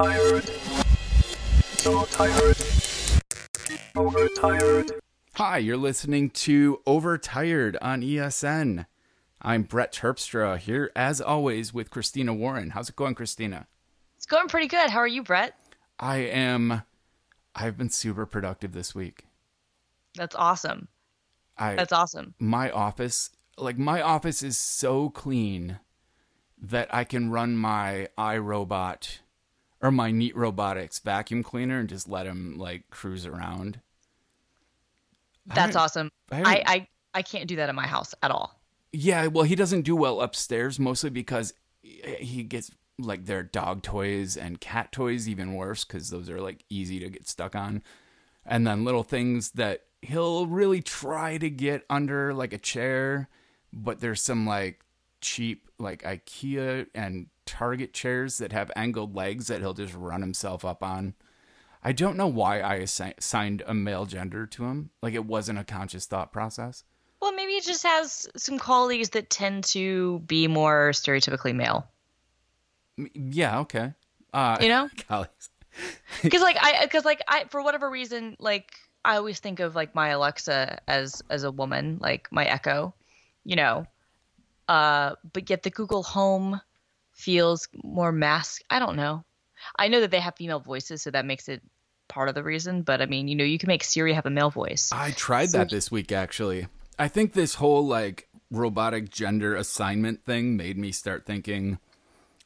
Overtired. So tired. Overtired. Hi, you're listening to Overtired on ESN. I'm Brett Terpstra here, as always, with Christina Warren. How's it going, Christina? It's going pretty good. How are you, Brett? I am. I've been super productive this week. That's awesome. I That's awesome. my office, like my office, is so clean that I can run my iRobot or my Neato Robotics vacuum cleaner and just let him like cruise around. That's I- awesome. I- I, I I can't do that in my house at all. Yeah, well, he doesn't do well upstairs, mostly because eh, he gets like their dog toys and cat toys even worse because those are like easy to get stuck on, and then little things that he'll really try to get under like a chair, but there's some like cheap like IKEA and Target chairs that have angled legs that he'll just run himself up on. I don't know why I assigned a male gender to him. Like it wasn't a conscious thought process. Well, maybe it just has some qualities that tend to be more stereotypically male. Yeah, okay. Uh, You know? Because like I because like I for whatever reason like I always think of like my Alexa as as a woman, like my Echo, you know. Uh, but yet the Google Home feels more mask. I don't know. I know that they have female voices, so that makes it part of the reason. But I mean, you know, you can make Siri have a male voice. I tried that this week actually. I think this whole like robotic gender assignment thing made me start thinking,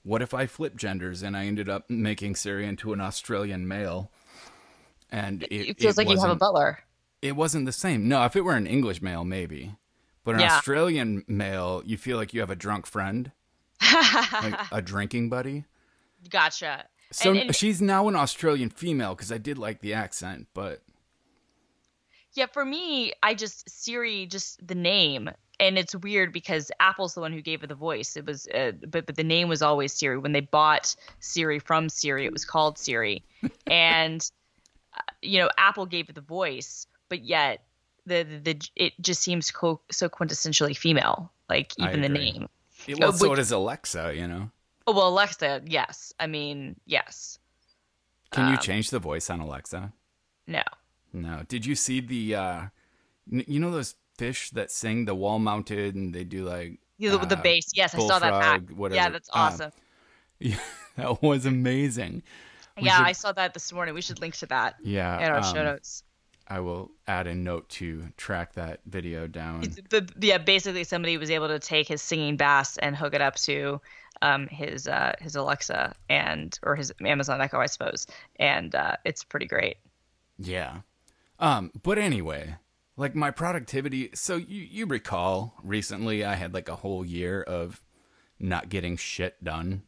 what if I flip genders and I ended up making Siri into an Australian male? And it, It feels like you have a butler. It wasn't the same. No, if it were an English male, maybe. But an Yeah. Australian male, you feel like you have a drunk friend, like a drinking buddy. Gotcha. So And- and- she's now an Australian female because I did like the accent, but Yeah, for me, I just Siri, just the name, and it's weird because Apple's the one who gave it the voice. It was, uh, but but the name was always Siri. When they bought Siri from Siri, it was called Siri, and uh, you know Apple gave it the voice, but yet the the, the it just seems co- so quintessentially female, like even the name. it, well, Uh, so does Alexa, you know. Oh well, Alexa, yes. I mean, yes. Can you Um, change the voice on Alexa? No. No. Did you see the uh you know those fish that sing the wall mounted and they do like You know, the uh, bass. Yes, I saw that whatever. Yeah, that's Uh, awesome. Yeah, that was amazing. We yeah, should- I saw that this morning. We should link to that Yeah. in our show um, notes. I will add a note to track that video down. the, yeah, basically somebody was able to take his singing bass and hook it up to um, his uh, his Alexa and or his Amazon Echo, I suppose, and uh, it's pretty great. Yeah. Um, but anyway, like my productivity. So you you recall recently I had like a whole year of not getting shit done.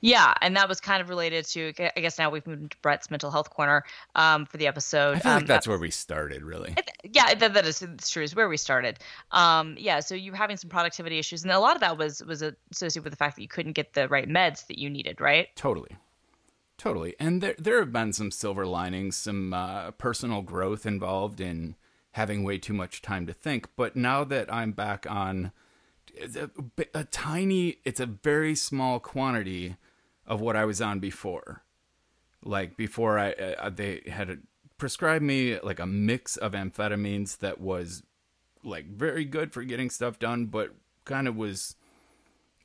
Yeah, and that was kind of related to. I guess now we've moved into Brett's mental health corner um, for the episode. I feel like Um, that's where we started, really. yeah that, that is true is where we started um yeah so you were having some productivity issues and a lot of that was was associated with the fact that you couldn't get the right meds that you needed right Totally. Totally. And there there have been some silver linings, some uh, personal growth involved in having way too much time to think. But now that I'm back on a, a tiny, it's a very small quantity of what I was on before. Like before, I uh, they had prescribed me like a mix of amphetamines that was like very good for getting stuff done, but kind of was.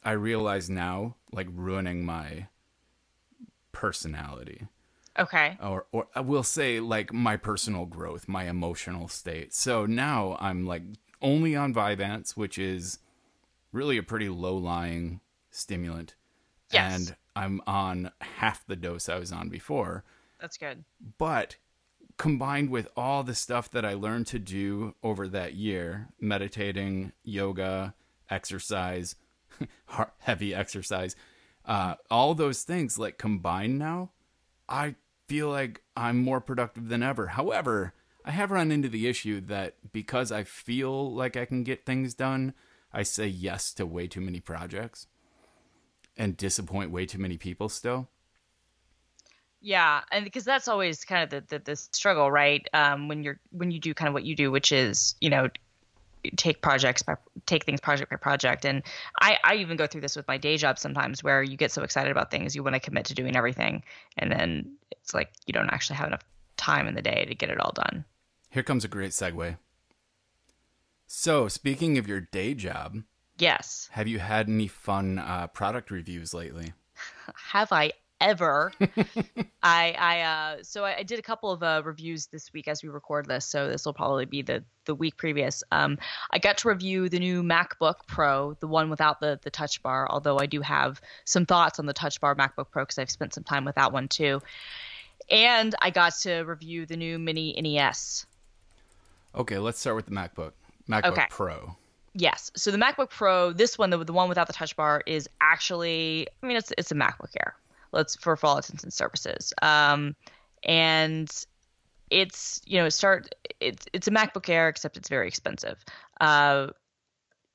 I realize now, like ruining my personality okay or or I will say like my personal growth, my emotional state. So now I'm like only on Vyvanse, which is really a pretty low-lying stimulant. Yes. And I'm on half the dose I was on before, that's good but combined with all the stuff that I learned to do over that year, meditating, yoga, exercise, heavy exercise, uh, all those things like combined now, I feel like I'm more productive than ever. However, I have run into the issue that because I feel like I can get things done, I say yes to way too many projects and disappoint way too many people still. Yeah, and because that's always kind of the, the the struggle, right? Um, when you're when you do kind of what you do, which is you know take projects by take things project by project and I, I even go through this with my day job sometimes where you get so excited about things you want to commit to doing everything and then it's like you don't actually have enough time in the day to get it all done Here comes a great segue. So, speaking of your day job, yes have you had any fun uh, product reviews lately? have I ever? I I uh so I, I did a couple of uh, reviews this week as we record this, so this will probably be the the week previous. Um, I got to review the new MacBook Pro, the one without the the Touch Bar. Although I do have some thoughts on the Touch Bar MacBook Pro because I've spent some time with that one too. And I got to review the new Mini NES. Okay, let's start with the MacBook. MacBook Okay. Pro. Yes. So the MacBook Pro, this one, the, the one without the Touch Bar, is actually, I mean, it's it's a MacBook Air. Let's for, for all intents and purposes. Um, and it's you know start it's it's a MacBook Air except it's very expensive. Uh,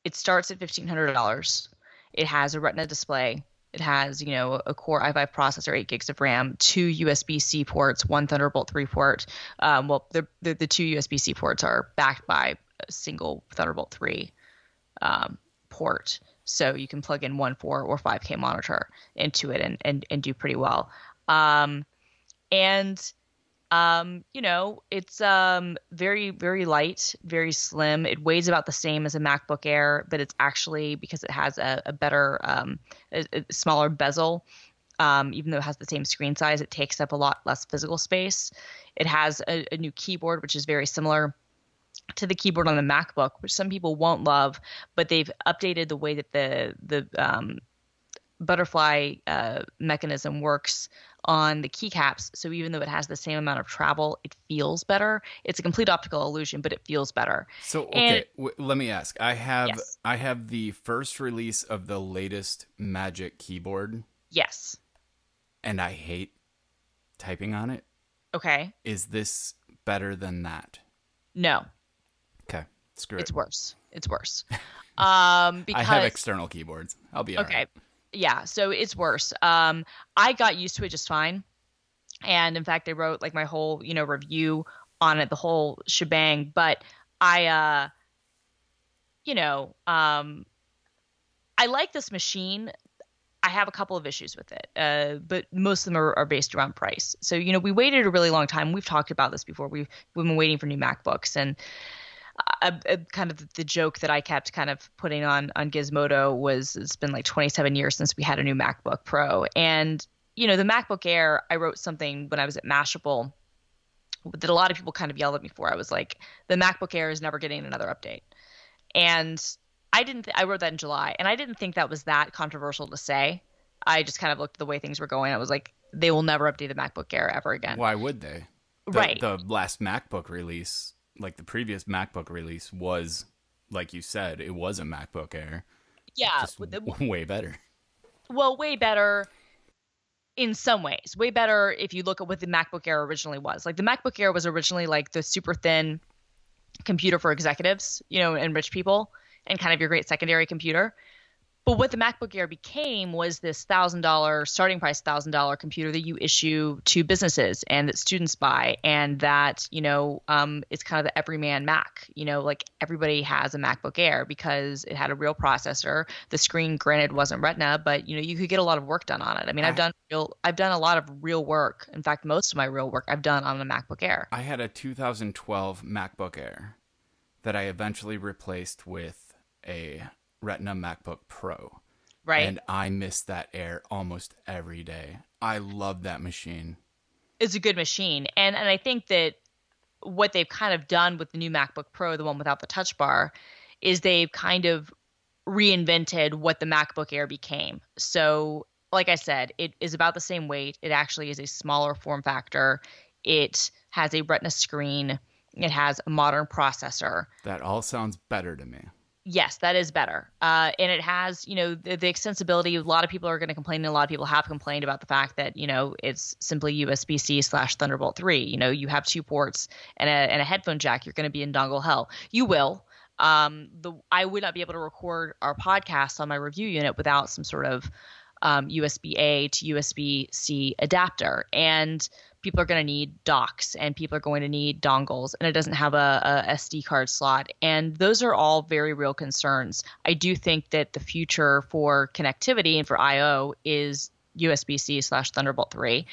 it starts at fifteen hundred dollars. It has a Retina display. It has you know a Core i5 processor, eight gigs of RAM, two USB-C ports, one Thunderbolt 3 port. Um, well, the, the the two USB-C ports are backed by single Thunderbolt 3 um, port. So you can plug in one 4 or 5K monitor into it and, and, and do pretty well. Um, and, um, you know, it's um, very, very light, very slim. It weighs about the same as a MacBook Air, but it's actually because it has a, a better, um, a, a smaller bezel. Um, even though it has the same screen size, it takes up a lot less physical space. It has a, a new keyboard, which is very similar to the keyboard on the MacBook, which some people won't love, but they've updated the way that the the um, butterfly uh, mechanism works on the keycaps. So even though it has the same amount of travel, it feels better. It's a complete optical illusion, but it feels better. So And- okay, w- let me ask. I have Yes. I have the first release of the latest Magic keyboard, Yes. and I hate typing on it. Okay. Is this better than that? No, screw it's it. worse. It's worse. Um, because I have external keyboards. I'll be okay alright. yeah so it's worse um i got used to it just fine and in fact i wrote like my whole you know review on it the whole shebang but i uh you know um i like this machine i have a couple of issues with it uh but most of them are, are based around price so you know we waited a really long time we've talked about this before we've we've been waiting for new macbooks and uh, uh, kind of the joke that I kept kind of putting on on Gizmodo was it's been like 27 years since we had a new MacBook Pro, and you know the MacBook Air. I wrote something when I was at Mashable that a lot of people kind of yelled at me for. I was like, the MacBook Air is never getting another update, and I didn't. Th- I wrote that in July, and I didn't think that was that controversial to say. I just kind of looked at the way things were going. I was like, they will never update the MacBook Air ever again. Why would they? The, Right. The last MacBook release, like the previous MacBook release, was like you said, it was a MacBook Air, Yeah, just with the- way better. well, way better in some ways. Way better if you look at what the MacBook Air originally was. Like the MacBook Air was originally like the super thin computer for executives, you know, and rich people, and kind of your great secondary computer. But what the MacBook Air became was this thousand dollar starting price, thousand dollar computer that you issue to businesses and that students buy, and that you know um, it's kind of the everyman Mac. You know, like everybody has a MacBook Air because it had a real processor. The screen, granted, wasn't Retina, but you know you could get a lot of work done on it. I mean, I've done real, I've done a lot of real work. In fact, most of my real work I've done on a MacBook Air. I had a 2012 MacBook Air that I eventually replaced with a Retina MacBook Pro. Right? And I miss that Air almost every day. I love that machine. It's a good machine. And and I think that what they've kind of done with the new MacBook Pro, the one without the touch bar, is they've kind of reinvented what the MacBook Air became. So, like I said, it is about the same weight. It actually is a smaller form factor. It has a retina screen. It has a modern processor That all sounds better to me. Yes, that is better. Uh, and it has, you know, the, the extensibility. A lot of people are going to complain, and a lot of people have complained about the fact that, you know, it's simply USB C slash Thunderbolt 3. You know, you have two ports and a, and a headphone jack. You're going to be in dongle hell. You will. Um, the I would not be able to record our podcast on my review unit without some sort of um, USB A to USB C adapter. And people are going to need docks and people are going to need dongles and it doesn't have a, a, SD card slot. And those are all very real concerns. I do think that the future for connectivity and for IO is USB C slash Thunderbolt 3.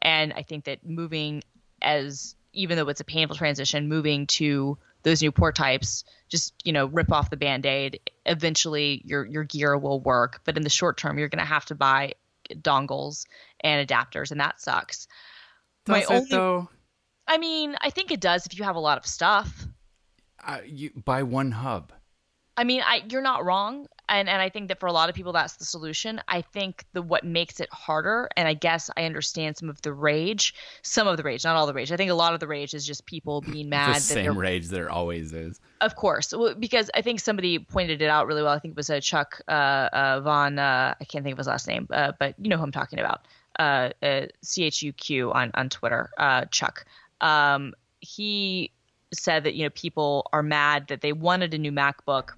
And I think that moving as, even though it's a painful transition, moving to those new port types, just, you know, rip off the band aid. Eventually your, your gear will work. But in the short term, you're going to have to buy dongles and adapters, and that sucks. Does My it only, though? I mean, I think it does if you have a lot of stuff. Uh, you buy one hub. I mean, I you're not wrong, and and I think that for a lot of people that's the solution. I think the what makes it harder, and I guess I understand some of the rage, some of the rage, not all the rage. I think a lot of the rage is just people being mad. the same rage there always is. Of course, because I think somebody pointed it out really well. I think it was a uh, Chuq uh, uh, Von. Uh, I can't think of his last name, uh, but you know who I'm talking about uh, uh, CHUQ on on Twitter, uh, Chuq. Um, he said that you know people are mad that they wanted a new MacBook.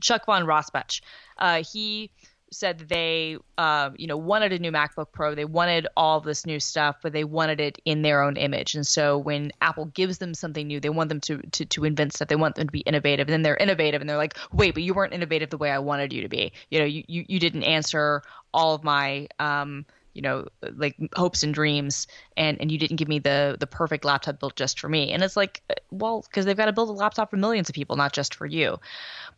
Chuq von Rospach, Uh, he said that they uh, you know wanted a new MacBook Pro. They wanted all this new stuff, but they wanted it in their own image. And so when Apple gives them something new, they want them to to, to invent stuff. They want them to be innovative. And then they're innovative, and they're like, wait, but you weren't innovative the way I wanted you to be. You know, you you, you didn't answer all of my um, you know like hopes and dreams and and you didn't give me the the perfect laptop built just for me. And it's like uh, well because they've got to build a laptop for millions of people not just for you.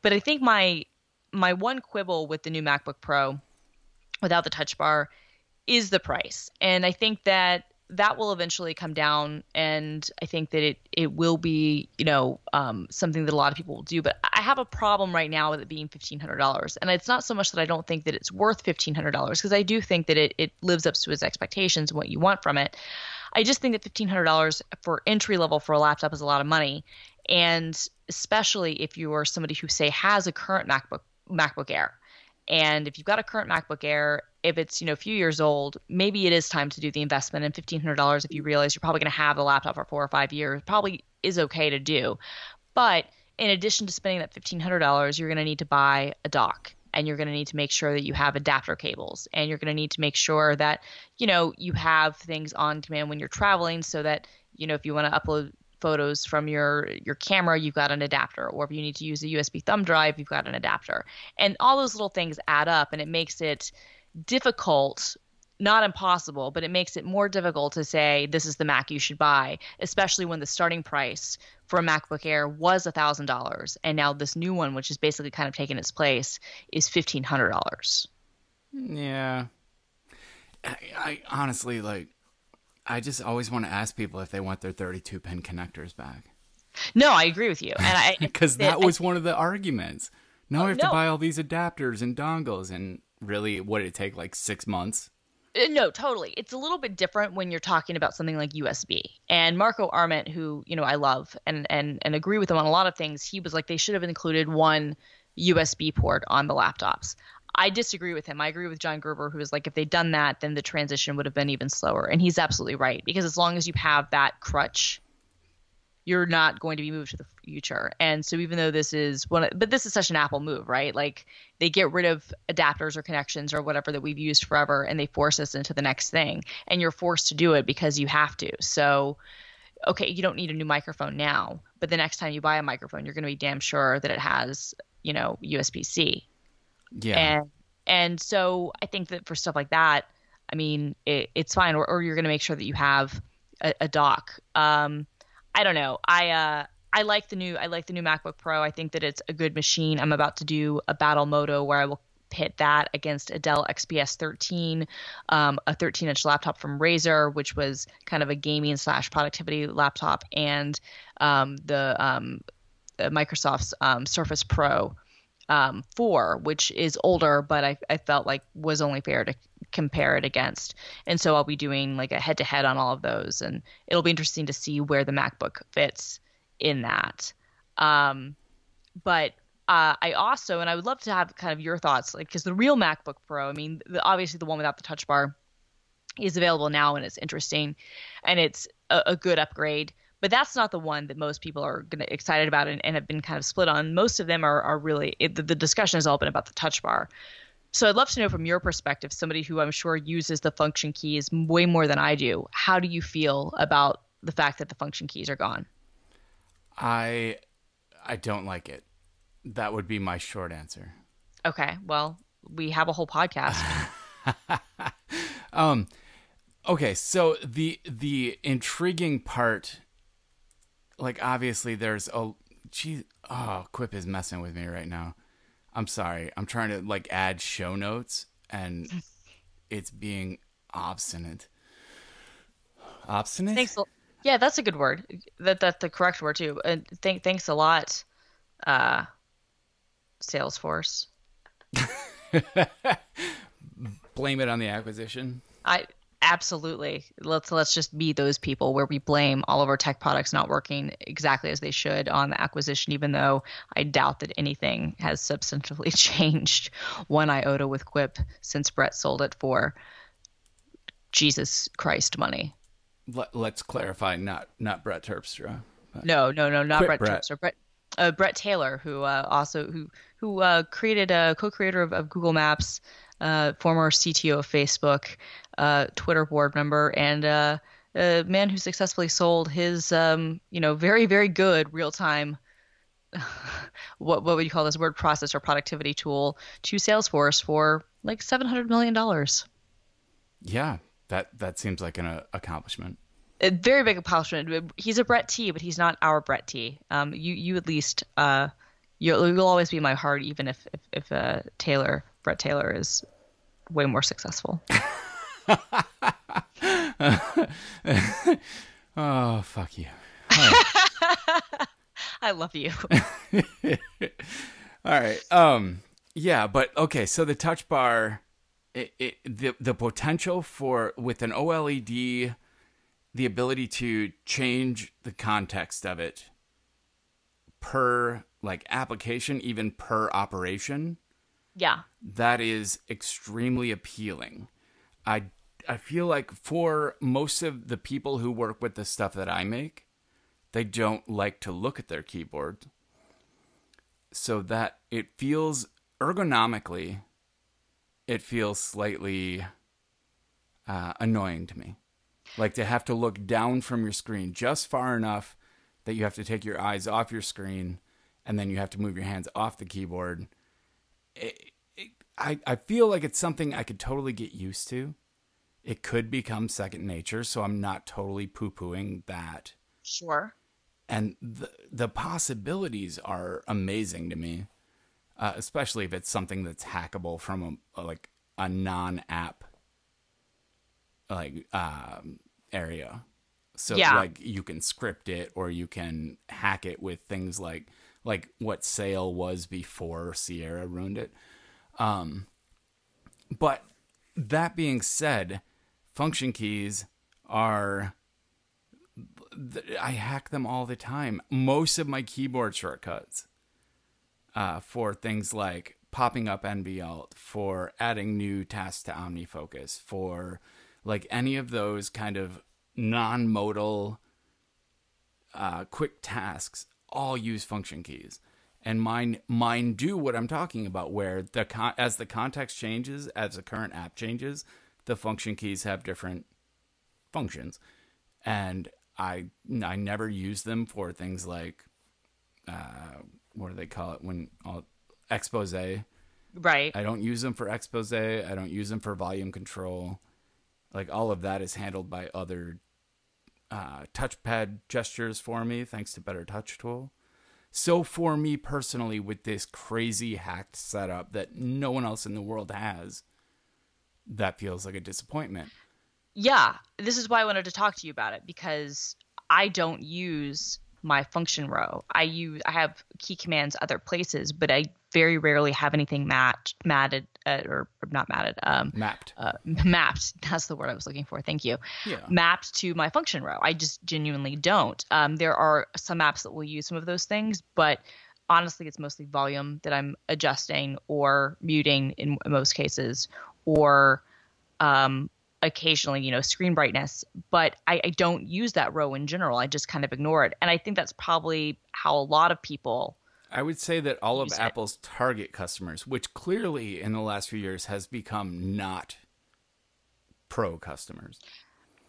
But i think my my one quibble with the new macbook pro without the touch bar is the price. And i think that that will eventually come down and i think that it it will be you know um, something that a lot of people will do. But i have a problem right now with it being $1500 and it's not so much that i don't think that it's worth $1500 because i do think that it, it lives up to its expectations and what you want from it. I just think that $1500 for entry level for a laptop is a lot of money and especially if you are somebody who say has a current macbook macbook air and if you've got a current macbook air if it's you know a few years old, maybe it is time to do the investment. And fifteen hundred dollars, if you realize you're probably going to have the laptop for four or five years, probably is okay to do. But in addition to spending that fifteen hundred dollars, you're going to need to buy a dock and you're going to need to make sure that you have adapter cables and you're going to need to make sure that you know you have things on demand when you're traveling so that you know if you want to upload photos from your your camera you've got an adapter or if you need to use a USB thumb drive you've got an adapter and all those little things add up and it makes it difficult not impossible, but it makes it more difficult to say this is the Mac you should buy, especially when the starting price for a MacBook Air was a $1,000. And now this new one, which is basically kind of taking its place, is $1,500. Yeah. I, I honestly, like, I just always want to ask people if they want their 32 pin connectors back. No, I agree with you. And I, because that was one of the arguments. Now I have no. to buy all these adapters and dongles and really what did it take like six months uh, no totally it's a little bit different when you're talking about something like usb and marco arment who you know i love and and and agree with him on a lot of things he was like they should have included one usb port on the laptops I disagree with him. I agree with John Gruber, who is like, if they'd done that, then the transition would have been even slower. And he's absolutely right because as long as you have that crutch you're not going to be moved to the future. And so even though this is one, but this is such an Apple move, right? Like they get rid of adapters or connections or whatever that we've used forever, and they force us into the next thing. And you're forced to do it because you have to. So, okay, you don't need a new microphone now, but the next time you buy a microphone, you're going to be damn sure that it has, you know, USB C. Yeah. And and so I think that for stuff like that, I mean, it, it's fine. Or, or you're going to make sure that you have a, a dock. Um, I don't know. I uh I like the new I like the new MacBook Pro. I think that it's a good machine. I'm about to do a battle moto where I will pit that against a Dell XPS 13, um, a 13 inch laptop from Razer, which was kind of a gaming slash productivity laptop, and um, the, um, the, Microsoft's um, Surface Pro um, 4, which is older, but I, I felt like was only fair to compare it against. And so I'll be doing like a head to head on all of those, and it'll be interesting to see where the MacBook fits in that. Um, but uh, I also, and I would love to have kind of your thoughts, like because the real MacBook Pro, I mean, the, obviously the one without the Touch Bar is available now, and it's interesting, and it's a, a good upgrade. But that's not the one that most people are gonna, excited about and, and, have been kind of split on. Most of them are, are really it, the, the discussion has all been about the Touch Bar So I'd love to know from your perspective, somebody who I'm sure uses the function keys way more than I do. How do you feel about the fact that the function keys are gone? I I don't like it. That would be my short answer. Okay, well, we have a whole podcast. um okay, so the the intriguing part like obviously there's a gee oh Quip is messing with me right now. I'm sorry. I'm trying to like add show notes and it's being obstinate. Obstinate? Thanks. Yeah, that's a good word. That that's the correct word too. And thank thanks a lot, uh, Salesforce. Blame it on the acquisition. I absolutely let's let's just be those people where we blame all of our tech products not working exactly as they should on the acquisition, even though I doubt that anything has substantively changed one iota with Quip since Bret sold it for Jesus Christ money. Let, let's clarify not not Brett Terpstra. No, no, no, not Brett, Brett. Terpstra. Bret, uh, Bret Taylor, who uh, also who who uh, created a co-creator of, of Google Maps, uh, former CTO of Facebook, uh, Twitter board member, and uh, a man who successfully sold his um, you know very very good real time. what what would you call this word processor productivity tool to Salesforce for like seven hundred million dollars. Yeah, that that seems like an uh, accomplishment. a very big accomplishment. He's a Brett T, but he's not our Brett T. Um, you you at least uh, you'll, you'll always be my heart, even if if, if uh, Taylor Bret Taylor is way more successful. Oh, fuck you. I love you. All right. Um yeah, but okay, so the touch bar it, it, the the potential for with an OLED the ability to change the context of it per like application even per operation yeah, that is extremely appealing. I I feel like for most of the people who work with the stuff that I make, they don't like to look at their keyboard. So that it feels ergonomically it feels slightly uh, annoying to me. Like to have to look down from your screen just far enough that you have to take your eyes off your screen and then you have to move your hands off the keyboard. It, it, I, I feel like it's something I could totally get used to. It could become second nature, so I'm not totally poo pooing that. sure. And the, the possibilities are amazing to me, uh, especially if it's something that's hackable from a, like a non app like um, area. So Yeah. like you can script it or you can hack it with things like like what Seil was before Sierra ruined it. Um, but that being said, function keys are I hack them all the time. Most of my keyboard shortcuts uh, for things like popping up nvALT, for adding new tasks to OmniFocus, for like any of those kind of non-modal uh, quick tasks, all use function keys. And mine mine do what I'm talking about, where the con- as the context changes, as the current app changes, the function keys have different functions, and I I never use them for things like uh, what do they call it when all, expose. Right. I don't use them for expose. I don't use them for volume control. Like all of that is handled by other uh, touchpad gestures for me, thanks to Better Touch Tool. So for me personally, with this crazy hacked setup that no one else in the world has, that feels like a disappointment. yeah, this is why I wanted to talk to you about it because I don't use my function row. I use I have key commands other places, but I very rarely have anything matched, matted, uh, or not matted, um, Mapped. uh, mapped. That's the word I was looking for. Thank you. Yeah. Mapped to my function row. I just genuinely don't. Um, there are some apps that will use some of those things, but honestly, it's mostly volume that I'm adjusting or muting in most cases, or um, occasionally, you know, screen brightness. But I, I don't use that row in general. I just kind of ignore it, and I think that's probably how a lot of people I would say that all of it. Apple's target customers, which clearly in the last few years has become not pro customers.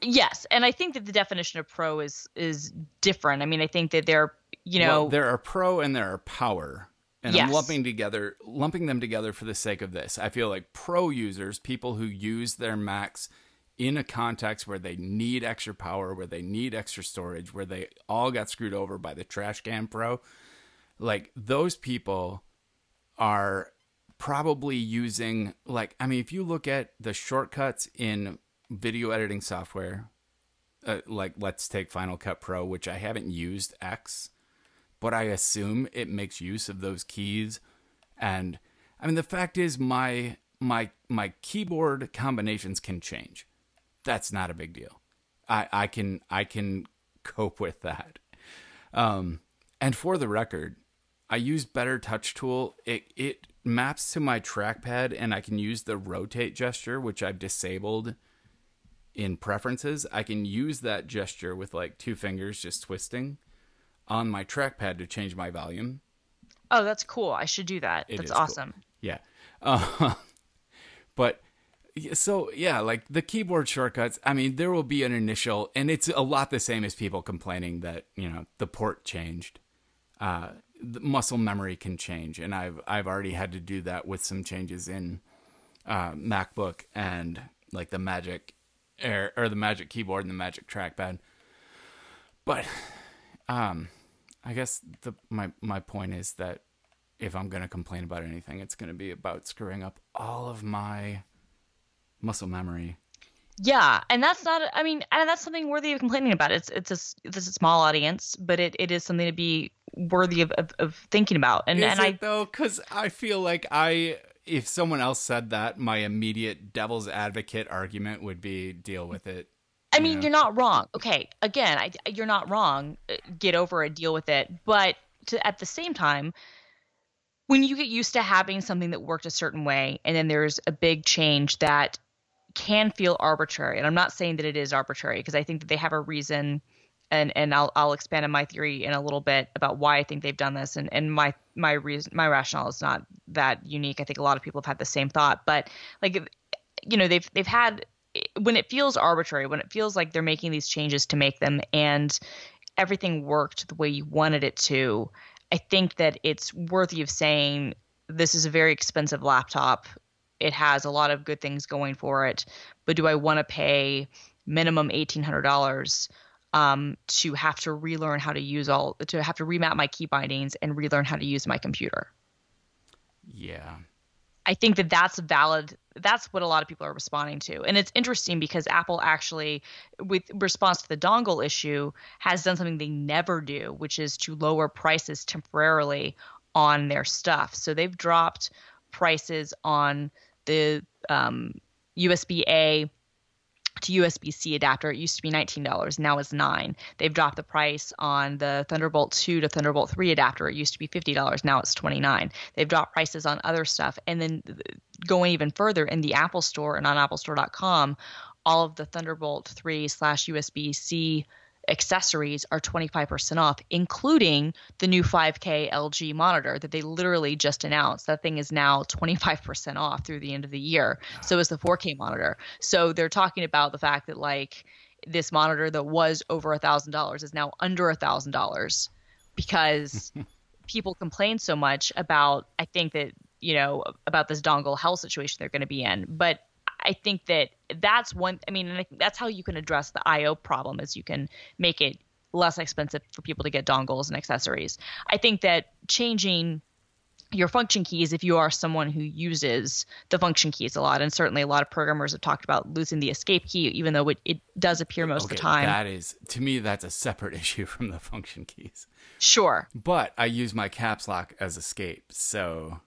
Yes, and I think that the definition of pro is is different. I mean, I think that they're you know well, there are pro and there are power. And I'm lumping together lumping them together for the sake of this. I feel like pro users, people who use their Macs in a context where they need extra power, where they need extra storage, where they all got screwed over by the trash can pro, like those people are probably using like I mean if you look at the shortcuts in video editing software uh, like let's take Final Cut Pro which I haven't used X but I assume it makes use of those keys. And I mean the fact is my my my keyboard combinations can change that's not a big deal I I can I can cope with that um and for the record I use Better Touch Tool. It it maps to my trackpad, and I can use the rotate gesture, which I've disabled in preferences. I can use that gesture with like two fingers, just twisting on my trackpad to change my volume. oh that's cool. I should do that. It that's is cool. awesome. Yeah. Uh, but so yeah, like the keyboard shortcuts, I mean, there will be an initial and it's a lot the same as people complaining that, you know, the port changed. Uh the muscle memory can change and I've I've already had to do that with some changes in uh MacBook and like the Magic Air or the Magic keyboard and the Magic trackpad. But um I guess the my my point is that if I'm going to complain about anything, it's going to be about screwing up all of my muscle memory. Yeah, and that's not. I mean, and that's something worthy of complaining about. It's it's a s- it's a small audience, but it, it is something to be worthy of, of, of thinking about. And Is and it I though? Because I feel like I, if someone else said that, my immediate devil's advocate argument would be deal with it. I mean, Yeah. you're not wrong. Okay, again, I, you're not wrong. Uh, Get over it, deal with it. But to, at the same time, when you get used to having something that worked a certain way, and then there's a big change that can feel arbitrary, and I'm not saying that it is arbitrary because I think that they have a reason, and and I'll I'll expand on my theory in a little bit about why I think they've done this, and and my my reason my rationale is not that unique. I think a lot of people have had the same thought, but like you know they've they've had when it feels arbitrary when it feels like they're making these changes to make them and everything worked the way you wanted it to i think that it's worthy of saying this is a very expensive laptop it has a lot of good things going for it but do i want to pay minimum $1800 um, to have to relearn how to use all to have to remap my key bindings and relearn how to use my computer Yeah. I think that that's valid. That's what a lot of people are responding to. And it's interesting because Apple actually, with response to the dongle issue, has done something they never do, which is to lower prices temporarily on their stuff. So they've dropped prices on the um, USB A to USB C adapter. It used to be $19, now it's 9 They've dropped the price on the Thunderbolt 2 to Thunderbolt 3 adapter. It used to be $50, now it's 29 They've dropped prices on other stuff. And then going even further in the Apple Store and on applestore.com, all of the Thunderbolt 3 slash USB C accessories are 25% off, including the new 5K LG monitor that they literally just announced. That thing is now 25% off through the end of the year. So is the 4K monitor. So they're talking about the fact that like this monitor that was over a thousand dollars is now under a thousand dollars because people complain so much about I think that you know about this dongle hell situation they're going to be in but I think that that's one I mean and I think that's how you can address the IO problem is you can make it less expensive for people to get dongles and accessories. I think that changing your function keys if you are someone who uses the function keys a lot and certainly a lot of programmers have talked about losing the escape key even though it, it does appear most of the time. That is, to me, that's a separate issue from the function keys. sure. But I use my caps lock as escape, so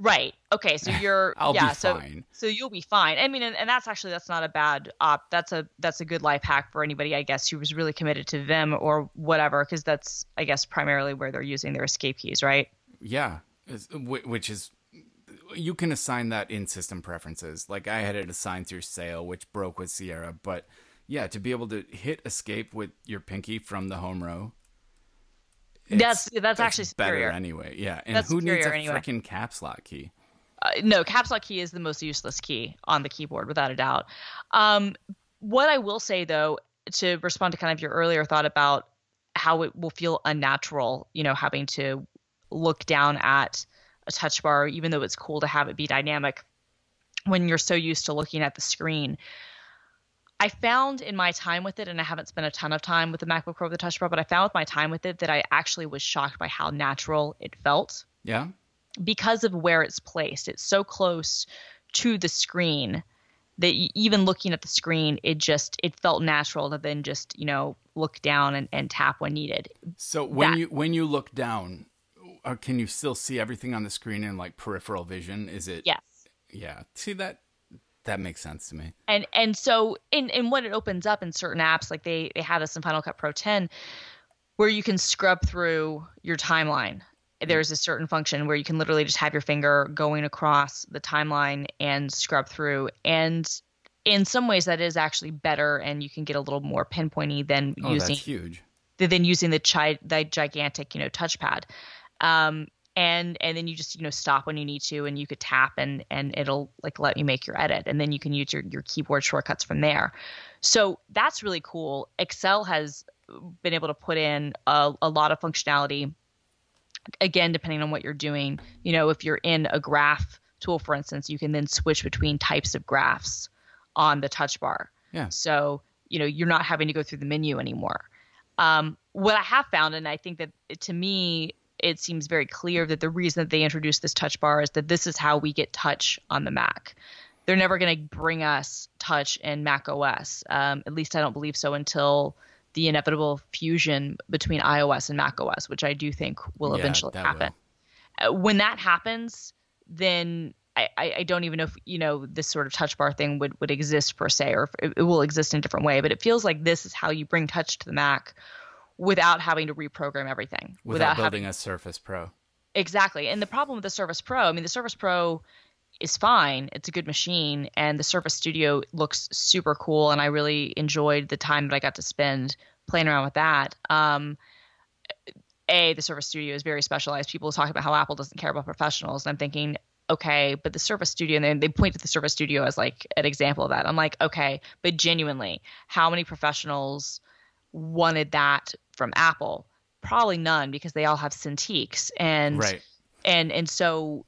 Right. Okay. So you're I'll be yeah. so fine. so you'll be fine. I mean, and, and that's actually that's not a bad op. That's a that's a good life hack for anybody, I guess, who was really committed to Vim or whatever, because that's I guess primarily where they're using their escape keys, right? yeah, which is you can assign that in system preferences. Like I had it assigned through Seil, which broke with Sierra, but yeah, to be able to hit escape with your pinky from the home row, That's that's actually better anyway. Yeah, and That's who needs a superior anyway. freaking caps lock key? uh, no, caps lock key is the most useless key on the keyboard, without a doubt. Um, what I will say though, to respond to kind of your earlier thought about how it will feel unnatural, you know, having to look down at a touch bar, even though it's cool to have it be dynamic when you're so used to looking at the screen. I found in my time with it, and I haven't spent a ton of time with the MacBook Pro with the Touch Bar, but I found with my time with it that I actually was shocked by how natural it felt Yeah, because of where it's placed. It's so close to the screen that even looking at the screen, it just it felt natural to then just you know look down and, and tap when needed. So when That- you when you look down, uh, can you still see everything on the screen in like peripheral vision? Is it? Yes. Yeah. See that that makes sense to me. and and so in in what it opens up in certain apps like they they have this in final cut pro 10 where you can scrub through your timeline there's a certain function where you can literally just have your finger going across the timeline and scrub through and in some ways that is actually better and you can get a little more pinpointy than Oh, using that's huge. than using the chi- the gigantic you know touchpad um and and then you just you know stop when you need to and you could tap and and it'll like let you make your edit and then you can use your your keyboard shortcuts from there. So that's really cool. Excel has been able to put in a, a lot of functionality again depending on what you're doing. You know if you're in a graph tool for instance you can then switch between types of graphs on the touch bar. Yeah. so you know you're not having to go through the menu anymore. Um, what i have found and i think that to me it seems very clear that the reason that they introduced this touch bar is that this is how we get touch on the mac they're never going to bring us touch in mac os um, at least i don't believe so until the inevitable fusion between ios and mac os which i do think will Yeah, eventually happen uh, when that happens, then I, I, I don't even know if you know this sort of touch bar thing would, would exist per se, or if it, it will exist in a different way. But it feels like this is how you bring touch to the Mac without having to reprogram everything, Without, having building a Surface Pro. Exactly. And the problem with the Surface Pro, I mean, the Surface Pro is fine. It's a good machine, and the Surface Studio looks super cool. And I really enjoyed the time that I got to spend playing around with that. Um, a, the Surface Studio is very specialized. People talk about how Apple doesn't care about professionals, and I'm thinking, okay, but the Surface Studio, and then they point to the Surface Studio as like an example of that. I'm like, okay, but genuinely, how many professionals wanted that from Apple? Probably none because they all have Cintiqs. And Right. and and so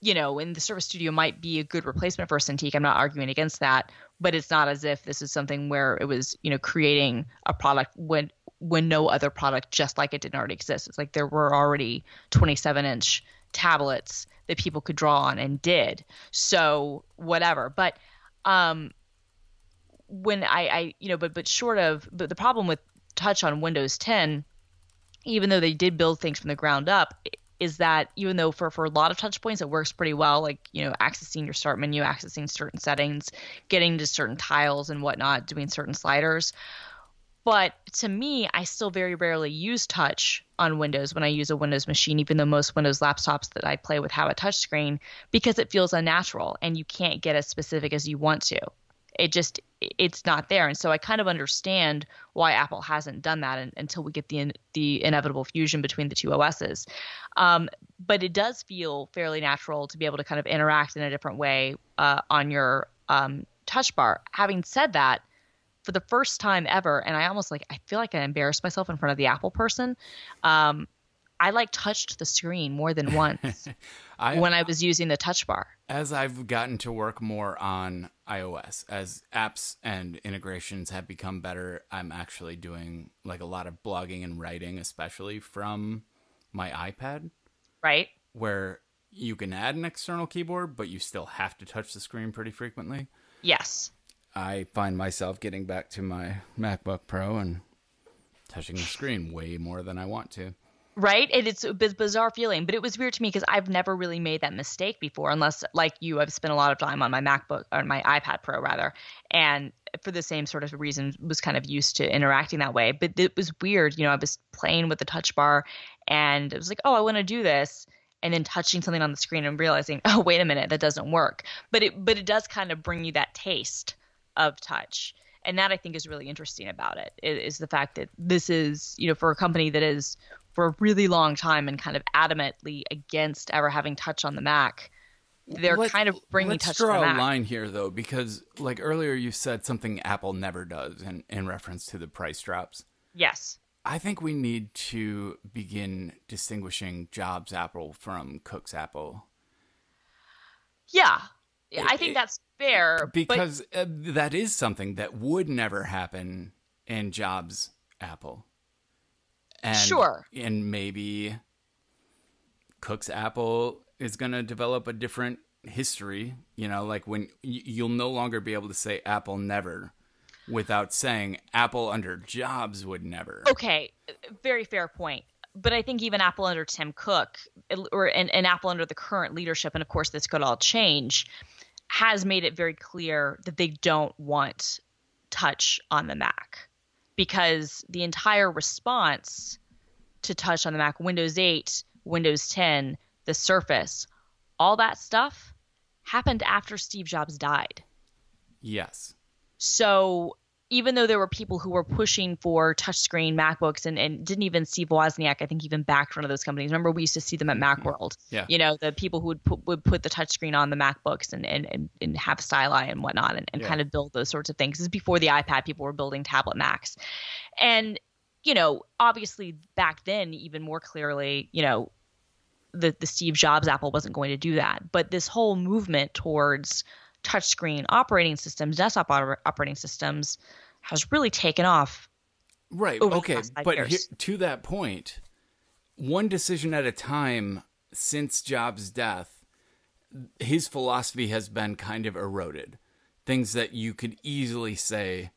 you know and the Surface Studio might be a good replacement for a cintiq. I'm not arguing against that but it's not as if this is something where it was you know creating a product when when no other product just like it didn't already exist. It's like there were already 27 inch tablets that people could draw on and did. So whatever. But um when i i you know but but short of but the problem with touch on windows 10 even though they did build things from the ground up, is that even though for, for a lot of touch points it works pretty well, like, you know, accessing your start menu, accessing certain settings, getting to certain tiles and whatnot, doing certain sliders. But to me, I still very rarely use touch on Windows when I use a Windows machine, even though most Windows laptops that I play with have a touch screen, because it feels unnatural and you can't get as specific as you want to. It just it's not there, and so I kind of understand why Apple hasn't done that un- until we get the in, the inevitable fusion between the two OSs. Um, but it does feel fairly natural to be able to kind of interact in a different way uh, on your um, touch bar. Having said that, for the first time ever, and I almost like I feel like I embarrassed myself in front of the Apple person. Um, I like touched the screen more than once I, when I was using the touch bar. as I've gotten to work more on iOS, as apps and integrations have become better, I'm actually doing like a lot of blogging and writing, especially from my iPad, Right? where you can add an external keyboard, but you still have to touch the screen pretty frequently. Yes. I find myself getting back to my MacBook Pro and touching the screen way more than I want to. Right? And it's a bizarre feeling but it was weird to me because i've never really made that mistake before unless like you i've spent a lot of time on my macbook or my ipad pro rather and for the same sort of reason was kind of used to interacting that way but it was weird you know i was playing with the touch bar and it was like oh i want to do this and then touching something on the screen and realizing oh wait a minute that doesn't work but it but it does kind of bring you that taste of touch and that I think is really interesting about it is the fact that this is you know for a company that is for a really long time and kind of adamantly against ever having touch on the Mac. They're Let- kind of bringing let's touch draw on the a Mac. line here though because like earlier you said something apple never does in, in reference to the price drops Yes. i think we need to begin distinguishing jobs apple from cook's apple Yeah. I think that's fair. because uh, that is something that would never happen in jobs apple and Sure. and maybe cook's apple is going to develop a different history you know like when y- you'll no longer be able to say apple never without saying apple under jobs would never okay, very fair point. But I think even Apple under Tim Cook, or and, and Apple under the current leadership, and of course this could all change, has made it very clear that they don't want touch on the Mac because the entire response to touch on the Mac, Windows 8, Windows 10, the Surface, all that stuff happened after Steve Jobs died. yes So even though there were people who were pushing for touchscreen MacBooks and, and didn't even Steve Wozniak, I think even backed one of those companies. Remember, we used to see them at Macworld. Mm-hmm. Yeah. You know, the people who would put would put the touchscreen on the MacBooks and and, and, and have styli and whatnot and, and Yeah. kind of build those sorts of things. This is before the iPad, people were building tablet Macs. And, you know, obviously back then, even more clearly, you know, the, the Steve Jobs Apple wasn't going to do that. But this whole movement towards touchscreen operating systems, desktop oper- operating systems, has really taken off. Right. okay. But he- to that point, one decision at a time since Jobs' death, his philosophy has been kind of eroded. Things that you could easily say,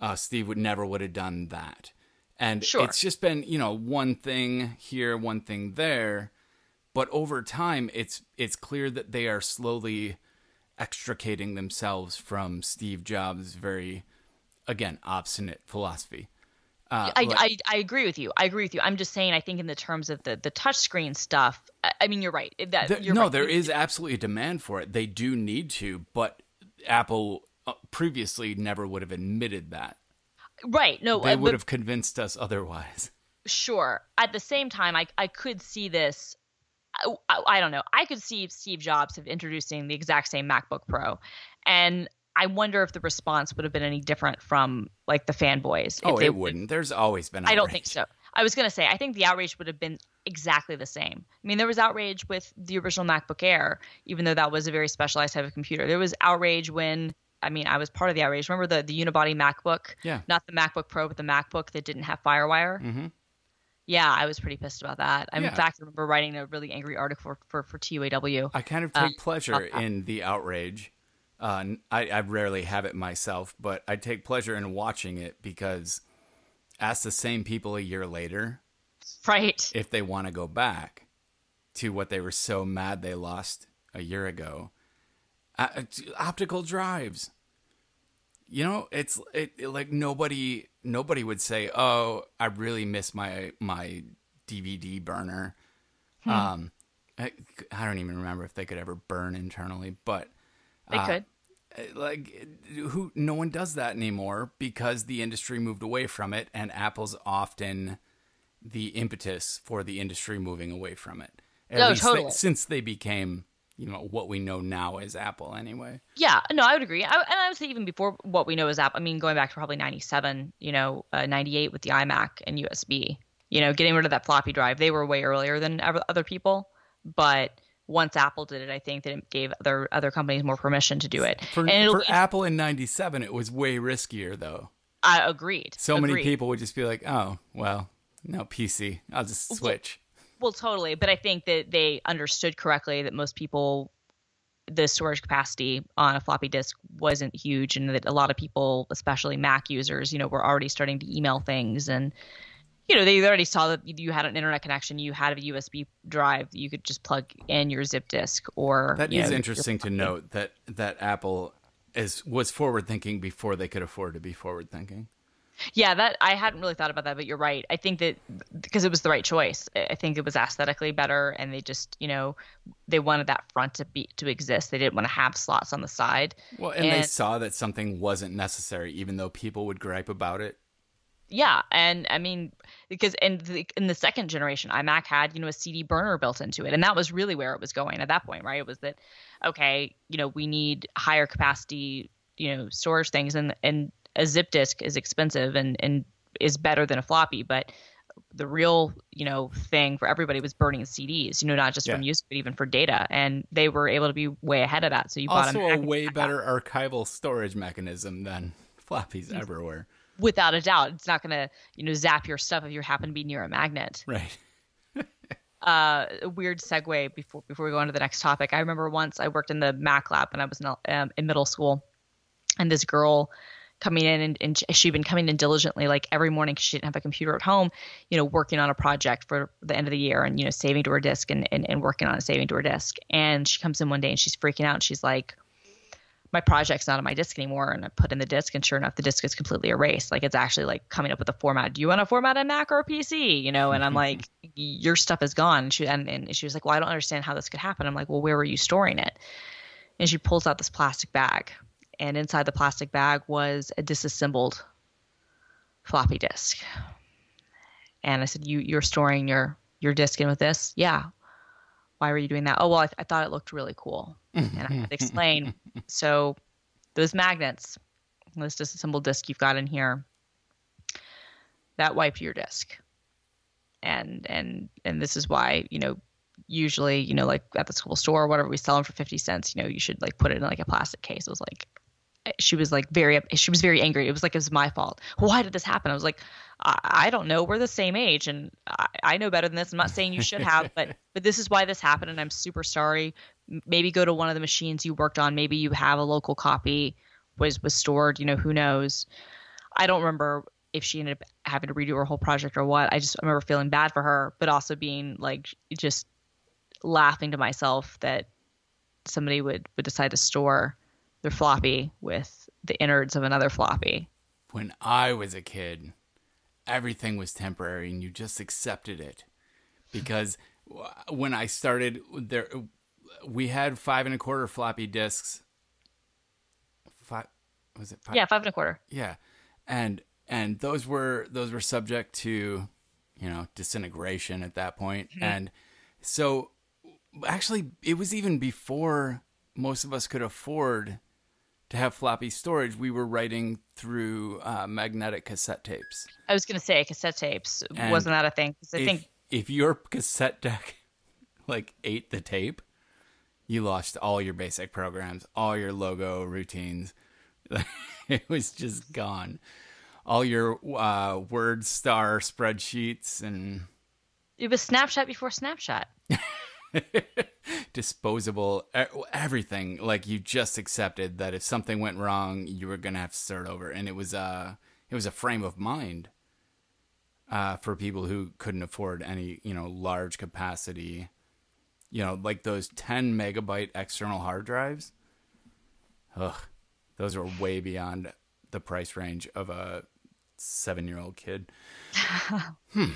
uh, Steve would never would have done that. And Sure. it's just been, you know, one thing here, one thing there. But over time, it's it's clear that they are slowly extricating themselves from Steve Jobs' very, again, obstinate philosophy. Uh, I, like- I, I agree with you. I agree with you. I'm just saying. I think in the terms of the the touchscreen stuff. I, I mean, you're right. That There- you're no, right. there is absolutely a demand for it. They do need to, but Apple uh, previously never would have admitted that. right. No, They uh, would but have convinced us otherwise. sure. At the same time, I I could see this. I, I, don't know. I could see Steve Jobs of introducing the exact same MacBook Pro, and I wonder if the response would have been any different from like the fanboys. Oh, they- it wouldn't. There's always been. I don't think so. I was going to say, I think the outrage would have been exactly the same. I mean, there was outrage with the original MacBook Air, even though that was a very specialized type of computer. There was outrage when, I mean, I was part of the outrage. Remember the, the unibody MacBook? Yeah. Not the MacBook Pro, but the MacBook that didn't have FireWire? Mm-hmm. Yeah, I was pretty pissed about that. I, Yeah. In fact, I remember writing a really angry article for, for, for TUAW. I kind of Um, take pleasure in the outrage. Uh, I, I rarely have it myself, but I take pleasure in watching it because ask the same people a year later Right. if they want to go back to what they were so mad they lost a year ago. Uh, uh, optical drives. You know, it's it, it- like nobody nobody would say, "Oh, I really miss my my DVD burner." Hmm. Um, I, I don't even remember if they could ever burn internally, but They uh, could. like who no one does that anymore because the industry moved away from it and apple's often the impetus for the industry moving away from it at No, least totally. they- since they became you know what we know now as apple anyway Yeah, no, I would agree. I, and I would say even before what we know as Apple. I mean, going back to probably 97, you know, uh, 98 with the iMac and USB, you know, getting rid of that floppy drive, they were way earlier than ever, other people. But once Apple did it, I think that it gave other other companies more permission to do it. for, and for apple in 97 it was way riskier though I agreed. so many people would just be like oh well no pc i'll just switch Well, totally. But I think that they understood correctly that most people, the storage capacity on a floppy disk wasn't huge, and that a lot of people, especially Mac users, you know, were already starting to email things. And, you know, they already saw that you had an internet connection, you had a USB drive, that you could just plug in your zip disk or. That is know, interesting to note that that apple is was forward thinking before they could afford to be forward thinking Yeah, that I hadn't really thought about that, but you're right. I think that because it was the right choice. I think it was aesthetically better, and they just, you know, they wanted that front to be to exist. They didn't want to have slots on the side. Well, and, and they saw that something wasn't necessary, even though people would gripe about it. Yeah, and I mean, because in the, in the second generation, iMac had you know a CD burner built into it, and that was really where it was going at that point, right? It was that okay, you know, we need higher capacity, you know, storage things, and and a zip disk is expensive and and is better than a floppy, but the real you know thing for everybody was burning CDs. You know, not just yeah. from use, but even for data, and they were able to be way ahead of that. So you also bought a, a way better archival storage mechanism than floppies everywhere. Without a doubt, it's not going to you know zap your stuff if you happen to be near a magnet. Right. uh, a weird segue before before we go on to the next topic. I remember once I worked in the Mac lab when I was in, um, in middle school, and this girl coming in and, and she'd been coming in diligently like every morning because she didn't have a computer at home you know working on a project for the end of the year and you know saving to her disk and, and, and working on it saving to her disk. And she comes in one day and she's freaking out and she's like my project's not on my disk anymore. And i put in the disk and sure enough the disk is completely erased. Like it's actually like coming up with a format. Do you want to format a mac or a pc you know and i'm like your stuff is gone. And she and, and she was like well i don't understand how this could happen. I'm like well where were you storing it? And she pulls out this plastic bag and inside the plastic bag was a disassembled floppy disk. And I said, "You you're storing your your disk in with this?" Yeah. Why were you doing that? Oh well, I, th- I thought it looked really cool, and I had to explain. so those magnets, this disassembled disk you've got in here, that wiped your disk, and and and this is why you know usually you know like at the school store or whatever we sell them for 50 cents you know you should like put it in like a plastic case it was like she was like very she was very angry. It was like it was my fault. Why did this happen? I was like i, I don't know. We're the same age and I, I, know better than this. I'm not saying you should have but but this is why this happened and i'm super sorry. Maybe go to one of the machines you worked on. Maybe you have a local copy was was stored you know who knows? I don't remember if she ended up having to redo her whole project or what. I just remember feeling bad for her but also being like just laughing to myself that somebody would would decide to store their floppy with the innards of another floppy. When I was a kid, everything was temporary and you just accepted it. Because when I started there we had five and a quarter floppy disks. Five was it five? Yeah, five and a quarter. Yeah. And and those were those were subject to, you know, disintegration at that point. Mm-hmm. And so actually it was even before most of us could afford to have floppy storage, we were writing through uh, magnetic cassette tapes. I was going to say cassette tapes. And Wasn't that a thing? I if, think if your cassette deck like ate the tape, you lost all your basic programs, all your logo routines. it was just gone. All your uh, WordStar spreadsheets and it was Snapchat before Snapchat. disposable everything. Like you just accepted that if something went wrong you were gonna have to start over. And it was uh it was a frame of mind uh for people who couldn't afford any you know large capacity you know like those 10 megabyte external hard drives. Ugh those are way beyond the price range of a seven year old kid. Hmm.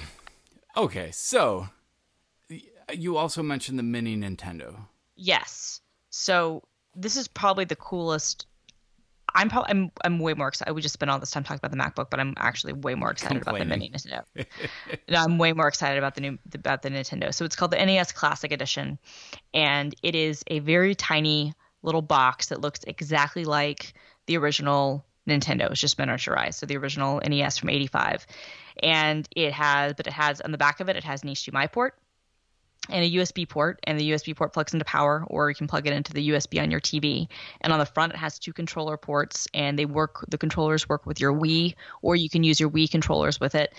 Okay so you also mentioned the mini Nintendo. Yes. So this is probably the coolest. I'm probably I'm I'm way more excited. We just spent all this time talking about the MacBook, but I'm actually way more excited about the mini Nintendo. I'm way more excited about the new about the Nintendo. So it's called the NES Classic Edition, and it is a very tiny little box that looks exactly like the original Nintendo. It's just miniaturized. So the original NES from '85, and it has, but it has on the back of it, it has an HDMI port and a USB port, and the USB port plugs into power, or you can plug it into the USB on your TV. And on the front, it has two controller ports, and they work. The controllers work with your Wii, or you can use your Wii controllers with it.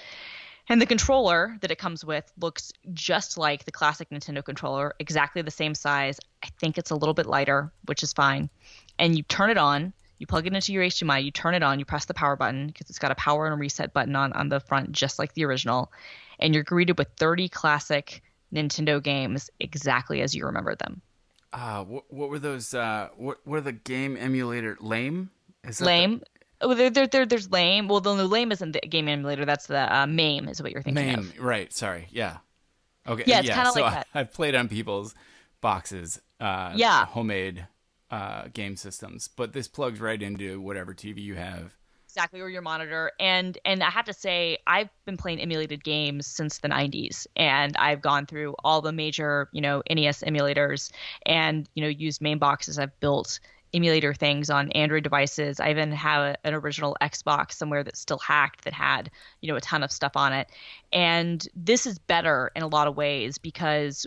And the controller that it comes with looks just like the classic Nintendo controller, exactly the same size. I think it's a little bit lighter, which is fine. And you turn it on, you plug it into your HDMI, you turn it on, you press the power button because it's got a power and a reset button on, on the front, just like the original. And you're greeted with 30 classic Nintendo games exactly as you remember them. Uh, what, what were those? Uh, what were the game emulator? Lame? Is Lame. The... Oh, there, there, there, there's lame. Well, the, the lame isn't the game emulator. That's the uh, MAME, is what you're thinking MAME, of. right? Sorry, yeah. Okay, Yeah, it's kinda so like I- that. I've played on people's boxes, uh, Yeah. homemade uh, game systems, but this plugs right into whatever TV you have. Exactly or your monitor and and i have to say i've been playing emulated games since the 90s and i've gone through all the major you know nes emulators and you know used MAME boxes. I've built emulator things on android devices. I even have an original xbox somewhere that's still hacked that had you know a ton of stuff on it. And this is better in a lot of ways because